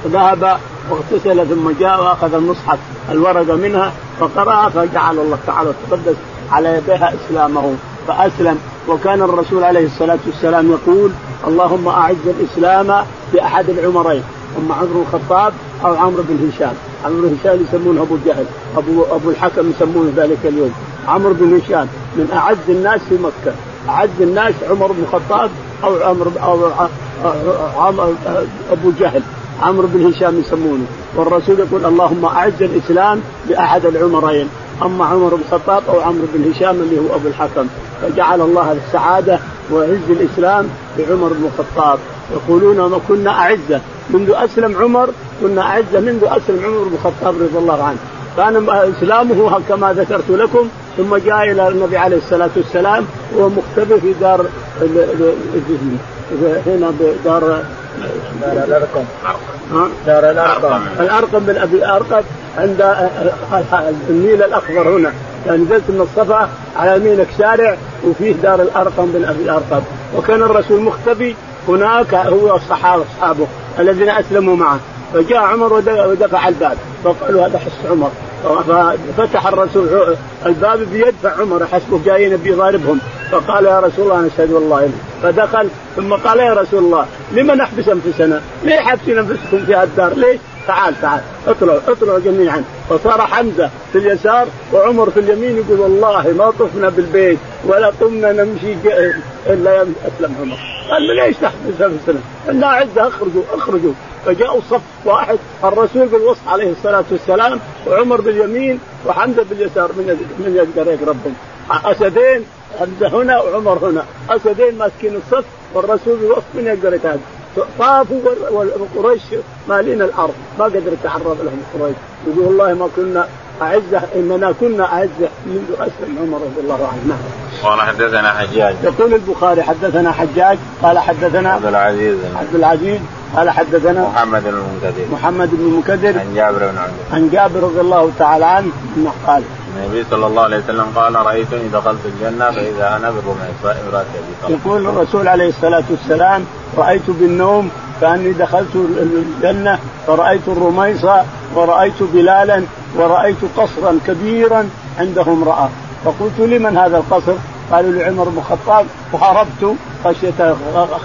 فذهب واغتسل ثم جاء وأخذ المصحف الورقه منها فقرأها فجعل الله تعالى تقدس على يديها إسلامه. فأسلم. وكان الرسول عليه الصلاة والسلام يقول اللهم أعز الإسلام بأحد العمرين. اما عمرو الخطاب أو عمرو بن هشام، عمرو بن هشام يسمونه أبو جهل، ابو أبو الحكم يسمونه ذلك اليوم، عمرو بن هشام من أعز الناس في مكة، أعز الناس عمر بن الخطاب أو عمرو أو أبو جهل، عمرو بن هشام يسمونه، والرسول يقول اللهم أعز الإسلام بأحد العمرين، أما عمر بن الخطاب أو عمرو بن هشام اللي هو أبو الحكم، فجعل الله السعادة وعز الإسلام بعمر بن الخطاب، يقولون ما كنا أعزة. منذ أسلم عمر كنا أعزة منذ أسلم عمر بن الخطاب رضي الله عنه. كان إسلامه كما ذكرت لكم ثم جاء إلى النبي عليه الصلاة والسلام وهو مختبئ في دار هنا بدار دار الارقم دار الارقم الارقم بن أبي الارقم عند النيل الأخضر هنا. يعني نزلت من الصفا على يمينك شارع وفيه دار الارقم بن أبي الارقم وكان الرسول مختبي هناك هو الصحابة أصحابه الذين أسلموا معه. فجاء عمر ودفع الباب. فقالوا هذا حس عمر. ففتح الرسول الباب بيدفع عمر حسبه جايين بيضاربهم. فقال يا رسول الله نشهد والله فدخل ثم قال يا رسول الله لما نحبس أنفسنا؟ ليه حابسين أنفسكم في الدار؟ ليش؟ تعال تعال اطلعوا اطلعوا جميعا فصار حمزة في اليسار وعمر في اليمين يقول والله ما طفنا بالبيت ولا قمنا نمشي إلا أسلم عمر قال إيش تحبس أنفسنا؟ قلنا اعزه أخرجوا أخرجوا فجاءوا صف واحد الرسول بالوسط عليه الصلاة والسلام وعمر باليمين وحمزة باليسار من من يقدر ربهم أسدين حمزه هنا وعمر هنا. اسدين ماسكين الصف والرسول بالوسط من يقدر يتهدى طافوا وقريش مالين الأرض. ما قدر يتعرض لهم قريش. يقول والله ما كنا أعزة إننا كنا أعزة. منذ أسلم عمر رضي الله عنه. نعم. قال حدثنا حجاج. يقول البخاري حدثنا حجاج قال حدثنا عبد العزيز. عبد العزيز قال حدثنا محمد بن المنكدر. محمد بن المنكدر. عن جابر بن عبد عن جابر رضي الله تعالى عنه إنه قال النبي صلى الله عليه وسلم قال رأيتني دخلت الجنة فإذا أنا بالرميصاء امراه يقول الرسول عليه الصلاة والسلام رأيت بالنوم كاني دخلت الجنة فرأيت الرميصه ورأيت بلالا ورأيت قصرا كبيرا عنده امرأة. فقلت لمن هذا القصر؟ قالوا لعمر بن الخطاب. فهربت خشية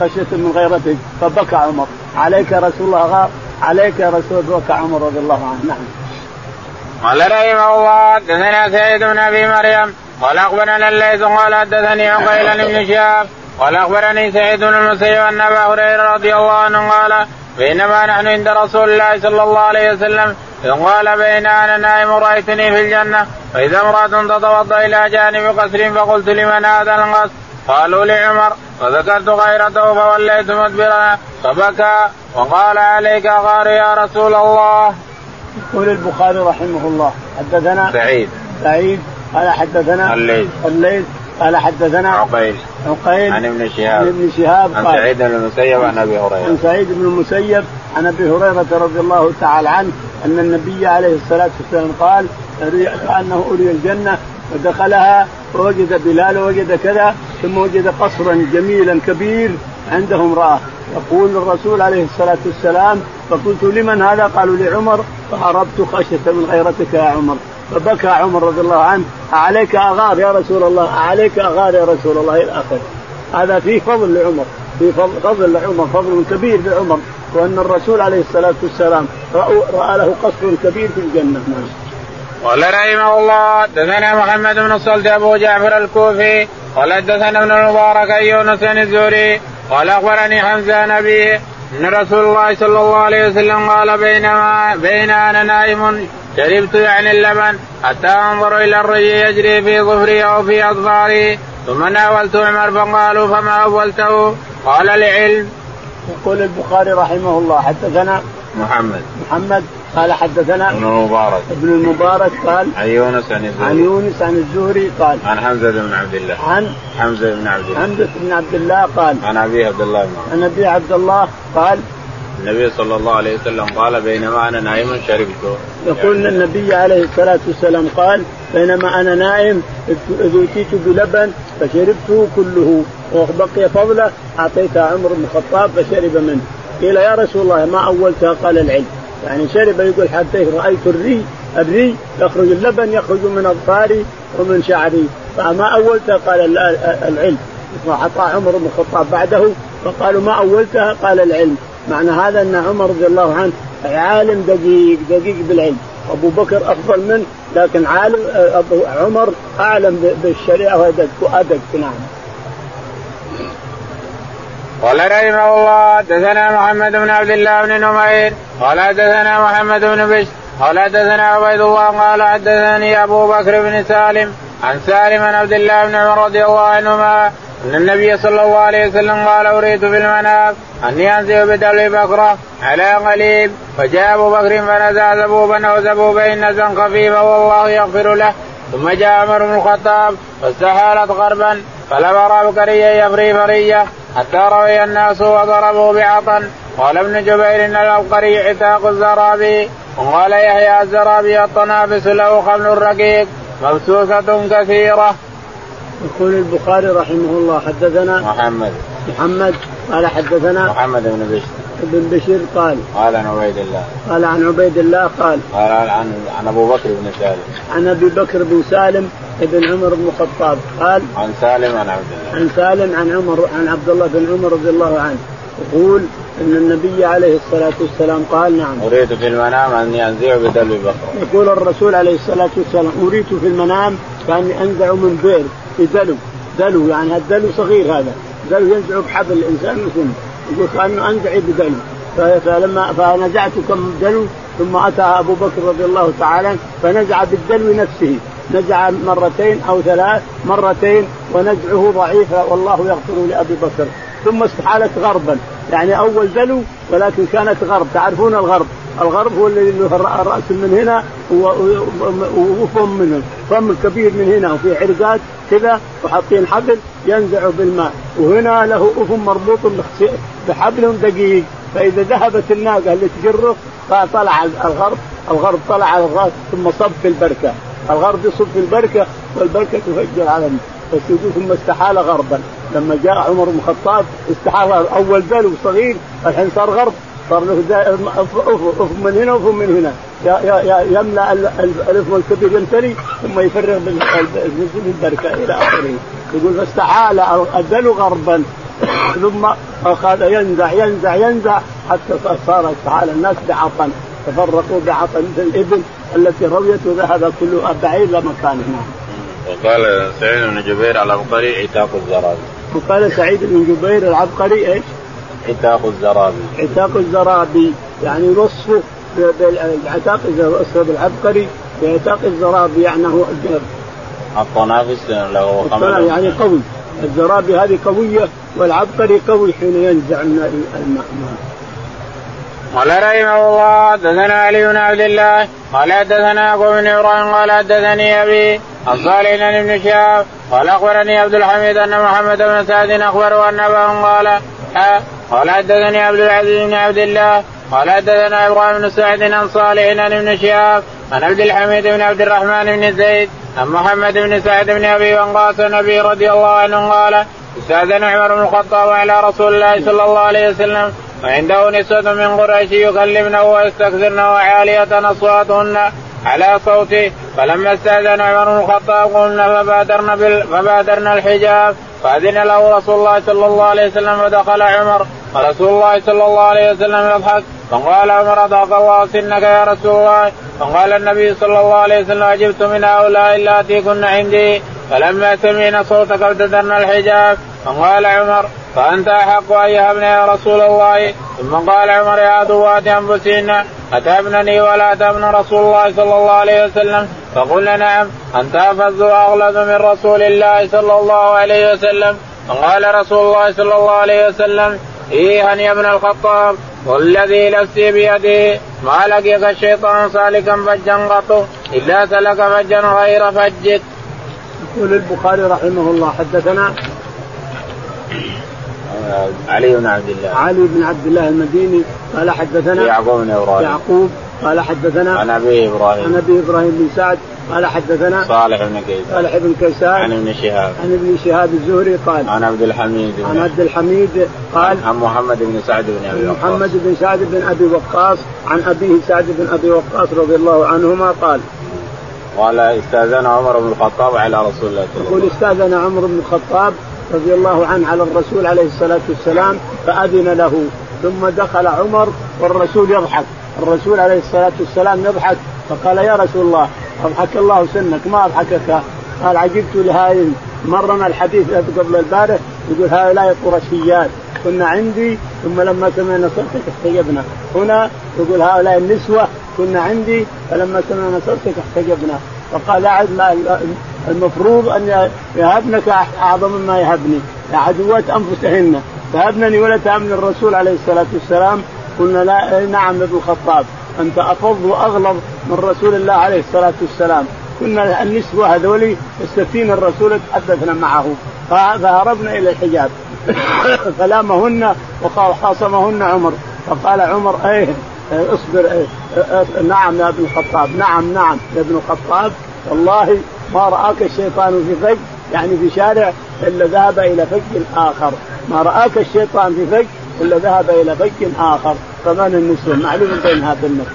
خشية من غيرته. فبكى عمر. عليك يا رسول الله. غار عليك يا رسول بكى عمر رضي الله عنه. نعم. قال رحمه الله حدثنا سيد بن أبي مريم قال أخبرنا الليث قال حدثني عقيل بن شهاب قال أخبرني سعيد بن المسيب أن أبا هريرة رضي الله عنه قال بينما نحن عند رسول الله صلى الله عليه وسلم إذ قال بين أنا نائم رأيتني في الجنة واذا امرأة تتوضأ إلى جانب قصر فقلت لمن هذا القصر قالوا لعمر فذكرت غيرته فوليت مدبرا فبكى وقال عليك غار يا رسول الله. يقول البخاري رحمه الله حدثنا سعيد. سعيد قال حدثنا الليث. الليث قال حدثنا عقيل. عقيل. عن ابن شهاب. عن ابن شهاب عن سعيد بن المسيب عن أبي هريرة. عن سعيد بن المسيب عن أبي هريرة رضي الله تعالى عنه أن النبي عليه الصلاة والسلام قال كانه أري الجنة ودخلها ووجد بلال ووجد كذا ثم وجد قصرا جميلا كبير عنده امراه يقول الرسول عليه الصلاة والسلام فقلت لمن هذا؟ قالوا لعمر. فهربت خشية من غيرتك يا عمر. فبكى عمر رضي الله عنه. عليك أغار يا رسول الله عليك أغار يا رسول الله إلى آخره. هذا فيه فضل لعمر في فضل لعمر فضل كبير لعمر. وأن الرسول عليه الصلاة والسلام رأى له قصر كبير في الجنة. نعم. قال رحمه الله دثنا محمد بن الصلت أبو جعفر الكوفي قال دثنا ابن المبارك يونس الزهري قال أخبرني حمزة نبيه إن رسول الله صلى الله عليه وسلم قال بينما بين أنا نائم شربت يعني اللبن حتى أنظر إلى الرجل يجري في ظفري أو في اظفاري ثم ناولت عمر فقالوا فما أولته قال لعلم. يقول البخاري رحمه الله حدثنا محمد. محمد. قال حدثنا ابن المبارك. ابن المبارك قال عن يونس عن الزهري. عن يونس عن الزهري قال عن حمزة بن عبد الله. عن حمزة بن عبد الله. حمزة بن عبد الله قال عن أبي عبد الله. بن عن أبي عبد الله قال النبي صلى الله عليه وسلم قال بينما أنا نائم شربت. يقول النبي عليه الصلاة والسلام قال بينما أنا نائم اذ اوتيت بلبن فشربته كله وبقي فضله أعطيته عمر بن الخطاب فشرب منه. قيل يا رسول الله ما اولتها قال العلم. يعني شرب يقول حتى رأيت الري الري يخرج اللبن يخرج من اظفاري ومن شعري. فما اولتها قال العلم. واعطى عمر بن الخطاب بعده فقالوا ما اولتها قال العلم. معنى هذا أن عمر رضي الله عنه عالم دقيق دقيق بالعلم. أبو بكر أفضل منه لكن عالم أبو عمر أعلم بالشريعة وادق وأدق نعم. قال رحمه الله حدثنا محمد بن عبد الله بن نمير قال حدثنا محمد بن بشر قال حدثنا عبيد الله قال حدثني أبو بكر بن سالم عن سالم بن عبد الله بن عمر رضي الله عنهما أن النبي صلى الله عليه وسلم قال أريد في المنام أني أنزل بدلو بكرة على قليب. فجاء أبو بكر فنزع زبوبا أو زبوبين نزا خفيفا والله يغفر له. ثم جاء عمر بن الخطاب فاستحالت غربا فلم بكريا يفري فريه حتى روي الناس وضربوا بعطا قال ابن جبير إن العبقري عتاق الزرابي. وقال يحيى الزرابي الطنافس له خمل رقيق. مبسوسة كثيرة. يقول البخاري رحمه الله حدثنا محمد. محمد. قال حدثنا محمد بن بشر. ابن بشير قال. قال عن عبيد الله. قال عن عبيد الله قال. قال عن عن أبو بكر بن سالم. عن أبي بكر بن سالم ابن عمر بن الخطاب. قال. عن سالم عن عبد الله. عن سالم عن عمر عن عبد الله بن عمر رضي الله عنه. يقول أن النبي عليه الصلاة والسلام قال نعم. أريد في المنام أني أنزع بدلو بكر يقول الرسول عليه الصلاة والسلام أريد في المنام كأني أنزع من بئر بدلو. دلو يعني الدلو صغير هذا. دلو ينزع بحبل الإنسان مثل يقول كأنه انزع بدلو فلما فنزعت كم دلو ثم أتى أبو بكر رضي الله تعالى فنزع بالدلو نفسه. نزع مرتين أو ثلاث مرتين ونزعه ضعيف والله يغفر لأبي بكر. ثم استحالت غربا. يعني أول دلو ولكن كانت غرب. تعرفون الغرب؟ الغرب هو الذي له الرأس من هنا وفم منه. فم كبير من هنا وفي عرقات كذا وحاطين حبل ينزع بالماء. وهنا له أفم مربوط بحبل دقيق. فإذا ذهبت الناقة اللي تجره فطلع الغرب. الغرب طلع على الغرب ثم صب في البركة. الغرب يصب في البركة والبركة تفجر على بس يقول ثم استحال غربا. لما جاء عمر بن الخطاب استحال أول دلو صغير الحين صار غرب. صار له افق من هنا وافق من هنا. يملأ الافم الكبير يمتلي ثم يفرغ بالبركه إلى آخره. يقول فاستحال الدلو غربا. ثم أخذ ينزع ينزع ينزع حتى صار استحال الناس بعطن. تفرقوا بعطن مثل الإبل التي رويت وذهب كل بعيد لمكانه وقال سعيد بن جبير العبقري عتاق الزرابي وقال سعيد بن جبير العبقري إيش؟ عتاق الزرابي. عتاق الزرابي يعني وصفه بعتاق وصفه بالعبقري بعتاق الزرابي يعني هو الطنافس له خمر يعني قوي. الزرابي هذه قوية والعبقري قوي حين ينزع الماء قال رحمه الله حدثنا علي بن عبد الله قال حدثنا أبو بن إبراهيم قال حدثني أبي عن صالح بن شهاب قال أخبرني عبد الحميد أن محمد بن سعد أخبره أن اباهم قال قال حدثني عبد العزيز بن عبد الله قال حدثنا إبراهيم بن سعد عن صالح عن ابن شهاب عن عبد الحميد بن عبد الرحمن بن زيد عن محمد بن سعد بن أبي وقاص النبي رضي الله عنه قال استاذن عمر بن الخطاب على رسول الله صلى الله عليه وسلم وعنده نسوة من قريش يكلمنه ويستكثرن وعالية أصواتهن على صوته فلما استأذن عمر بن الخطاب قلنا فبادرنا بال... الحجاب فأذن له رسول الله صلى الله عليه وسلم ودخل عمر. ورسول الله صلى الله عليه وسلم يضحك. فقال عمر أضاق الله سنك يا رسول الله. فقال النبي صلى الله عليه وسلم عجبت من هؤلاء اللاتي كن عندي. فلما سمعنا صوتك ابتدرنا الحجاب. فقال عمر فأنت أحق أن يهبنا يا رسول الله. ثم قال عمر يا عدوات أنفسهن أتهبنني ولا تهبن رسول الله صلى الله عليه وسلم. فقلنا نعم. انت افز واغلظ من رسول الله صلى الله عليه وسلم. فقال رسول الله صلى الله عليه وسلم ايها يا ابن الخطاب؟ والذي نفسي بيده. ما لقيك الشيطان سالكا فجا قط. إلا سلك فجا غير فجك. يقول البخاري رحمه الله حدثنا علي بن عبد الله. علي بن عبد الله المديني قال حدثنا يعقوب بن إبراهيم. يعقوب قال حدثنا عن أبي إبراهيم. عن أبي إبراهيم بن سعد. قال حدثنا صالح بن كيسان. صالح بن كيسان. عن ابن شهاب. عن ابن شهاب الزهري قال عن عبد الحميد عن عبد الحميد قال عن محمد بن سعد بن أبي وقاص. محمد بن سعد بن أبي وقاص. عن أبيه سعد بن أبي وقاص رضي الله عنهما قال قال استأذن عمر بن الخطاب على رسول الله صلى الله عليه يقول استأذن عمر بن الخطاب رضي الله عنه على الرسول عليه الصلاة والسلام فأذن له. ثم دخل عمر والرسول يضحك. الرسول عليه الصلاة والسلام يضحك فقال يا رسول الله أضحك الله سنك ما أضحكك؟ قال عجبت لهاي مرنا الحديث قبل البارح يقول هؤلاء قرشيات. كنا عندي ثم لما سمعنا صوتك احتجبنا. هنا يقول هؤلاء النسوة كنا عندي فلما سمعنا صوتك احتجبنا. فقال المفروض أن يهبنك أعظم مما يهبني عدوات أنفسهن. تهبنني ولا تهبني الرسول عليه الصلاة والسلام. قلنا لا نعم ابن الخطاب أنت أفض وأغلظ من رسول الله عليه الصلاة والسلام. كنا النسوه هذول يستفتين الرسول تحدثنا معه. فهربنا إلى الحجاب. فلامهن وخاصمهن عمر. فقال عمر إيه اصبر إيه نعم يا ابن الخطاب نعم نعم يا ابن الخطاب. والله ما رآك الشيطان في فج يعني في شارع إلا ذهب إلى فج آخر. ما رآك الشيطان في فج الا ذهب إلى فج آخر؟ فمن النسوه معلوم بينها بالنفس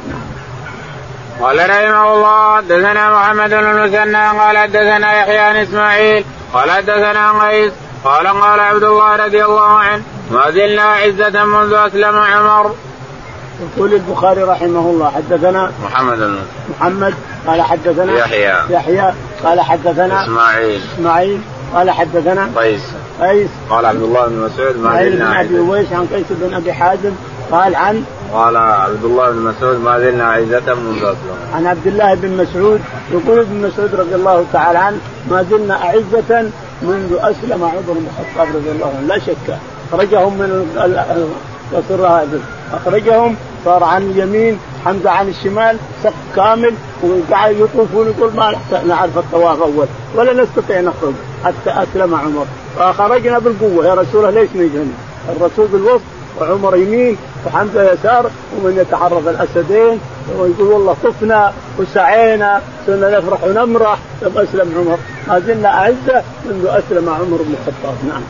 قال رحمه الله حدثنا محمد بن المثنى قال حدثنا يحيى عن إسماعيل قال حدثنا قيس قال قال عبد الله رضي الله عنه ما زلنا عزة منذ أسلم عمر. يقول البخاري رحمه الله حدثنا محمد بن محمد قال حدثنا يحيى. يحيى قال حدثنا إسماعيل. إسماعيل قال حدثنا قيس. قيس قال عبد الله بن مسعود ما زلنا بن ابي اويس عن قيس بن أبي حازم قال عن قال عبد الله بن مسعود ما زلنا عزة منذ اسلم عن عبد الله بن مسعود يقول ابن مسعود رضي الله تعالى عنه ما زلنا أعزة منذ أسلم عمر بن الخطاب رضي الله عنه. لا شك أخرجهم من قصر هذا أخرجهم صار عن اليمين حمزة عن الشمال سق كامل وقاعد يطوفون يقول ما نعرف الطواف أول. ولا نستطيع نخرج حتى أسلم عمر. فخرجنا بالقوة. يا رسول الله ليش نجهن الرسول بالوسط وعمر يمين وحمزة يسار ومن يتعرض الأسدين ويقول والله طفنا وسعينا صرنا نفرح ونمرح. ثم أسلم عمر. ما زلنا أعزة منذ أسلم عمر بن الخطاب. نعم.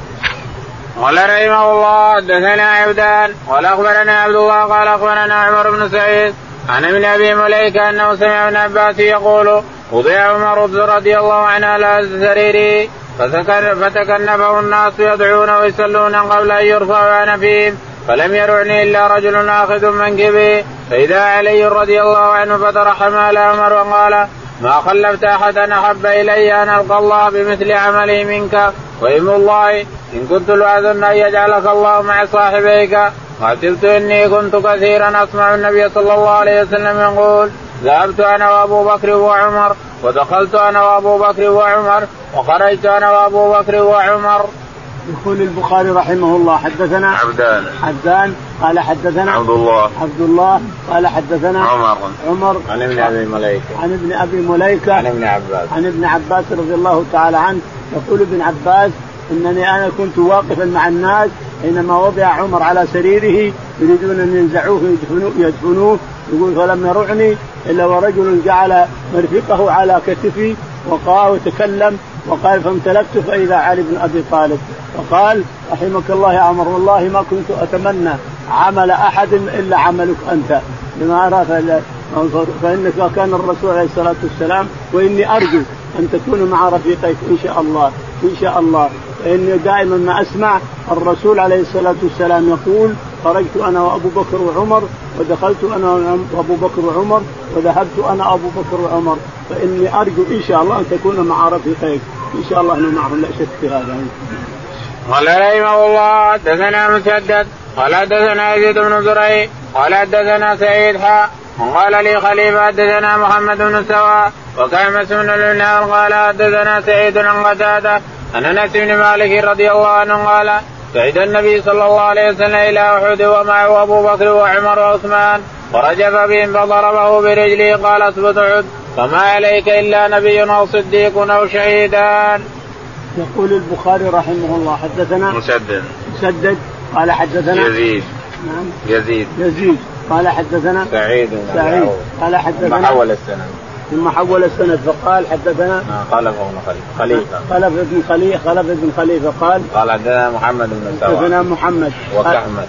قال رحمه الله حدثنا عبدان قال أخبرنا عبد الله قال أخبرنا عمر بن سعيد عن ابن أبي مليكه أنه سمع ابن عباس يقول وضع عمر رضي الله عنه على سريره فتكنفه الناس يدعون ويصلون قبل أن يرفع فيهم فلم يرعني إلا رجل آخذ منكبه فإذا علي رضي الله عنه فترحم على عمر وقال ما خلفت احدا أحب إلي أن ألقى الله بمثل عملي منك؟ وايم الله إن كنت لاظن أن يجعلك الله مع صاحبيك. حسبت إني كنت كثيرا أسمع النبي صلى الله عليه وسلم يقول ذهبت أنا وأبو بكر وعمر ودخلت أنا وأبو بكر وعمر وخرجت أنا وأبو بكر وعمر. يقول البخاري رحمه الله حدثنا عبدان. عبدان قال حدثنا عبد الله عبد الله قال حدثنا عمر. عمر. عن ابن أبي مليكة. عن ابن أبي مليكة. عن ابن عباس. عن ابن عباس رضي الله تعالى عنه يقول ابن عباس إنني أنا كنت واقفا مع الناس حينما وضع عمر على سريره يريدون أن ينزعوه يدفنوه, يدفنوه. يقول فلم يرعني إلا ورجل جعل مرفقه على كتفي وقال وتكلم وقال فامتلكت فإذا علي بن أبي طالب. فقال رحمك الله يا عمر والله ما كنت أتمنى عمل أحد إلا عملك أنت. لما فإنك كان الرسول عليه الصلاة والسلام وإني أرجو أن تكون مع رفيقيك إن شاء الله إن شاء الله. فاني دائما ما أسمع الرسول عليه الصلاة والسلام يقول خرجت أنا وأبو بكر وعمر ودخلت أنا وأبو بكر وعمر وذهبت أنا ابو بكر وعمر. فإني أرجو إن شاء الله أن تكون مع رفيقيك. إن شاء الله إنه معهم لا شك في هذا. قال رحمه الله حدثنا مسدد قال حدثنا يزيد بن زريع قال حدثنا سعيد حاء قال لي خليفة حدثنا محمد بن سواء وكان مسلم بن قال حدثنا سعيد عن قتادة عن أنس بن مالك رضي الله عنه قال سعيد النبي صلى الله عليه وسلم إلى أحد ومعه أبو بكر وعمر وعثمان ورجف بهم فضربه برجله قال اثبت أحد فما عليك إلا نبي أو صديق أو شهيدان. يقول البخاري رحمه الله حدثنا مسدد. مسدد قال حدثنا يزيد. نعم. يزيد. يزيد قال حدثنا سعيد سعيد قال حدثنا حول السند ثم حول السند فقال حدثنا آه، خلف بن خليفه خلف بن خليفه خلف بن خليفه قال قال حدثنا محمد بن سواء حدثنا محمد. وكحمد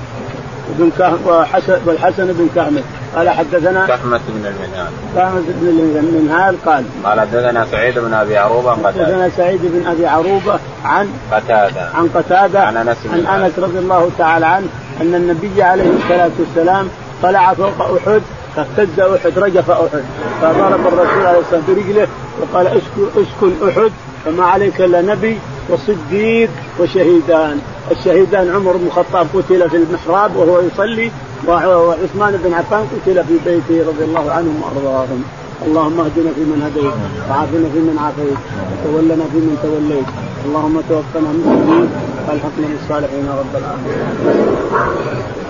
بن كه... وحسن والحسن بن كهمل قال حدثنا كحمة بن المنهال. كهمة بن المنهال قال قال حدثنا سعيد بن أبي عروبة قتادة. حدثنا سعيد بن أبي عروبة عن قتادة. عن قتادة عن أنس عن أنس رضي الله تعالى عنه أن النبي عليه الصلاة والسلام طلع فوق أحد فاهتز أحد رجف أحد. فضرب الرسول عليه الصلاة والسلام برجله وقال اسكن اسكن أحد فما عليك إلا نبي وصديق وشهيدان. الشهيدان عمر بن الخطاب قتل في المحراب وهو يصلي وعثمان بن عفان قتل في بيته رضي الله عنهم وأرضاهم. اللهم اهدنا فيمن هديت وعافنا فيمن عافيت وتولنا فيمن توليت. اللهم توفنا مسلمين وألحقنا بالصالحين رب العالمين.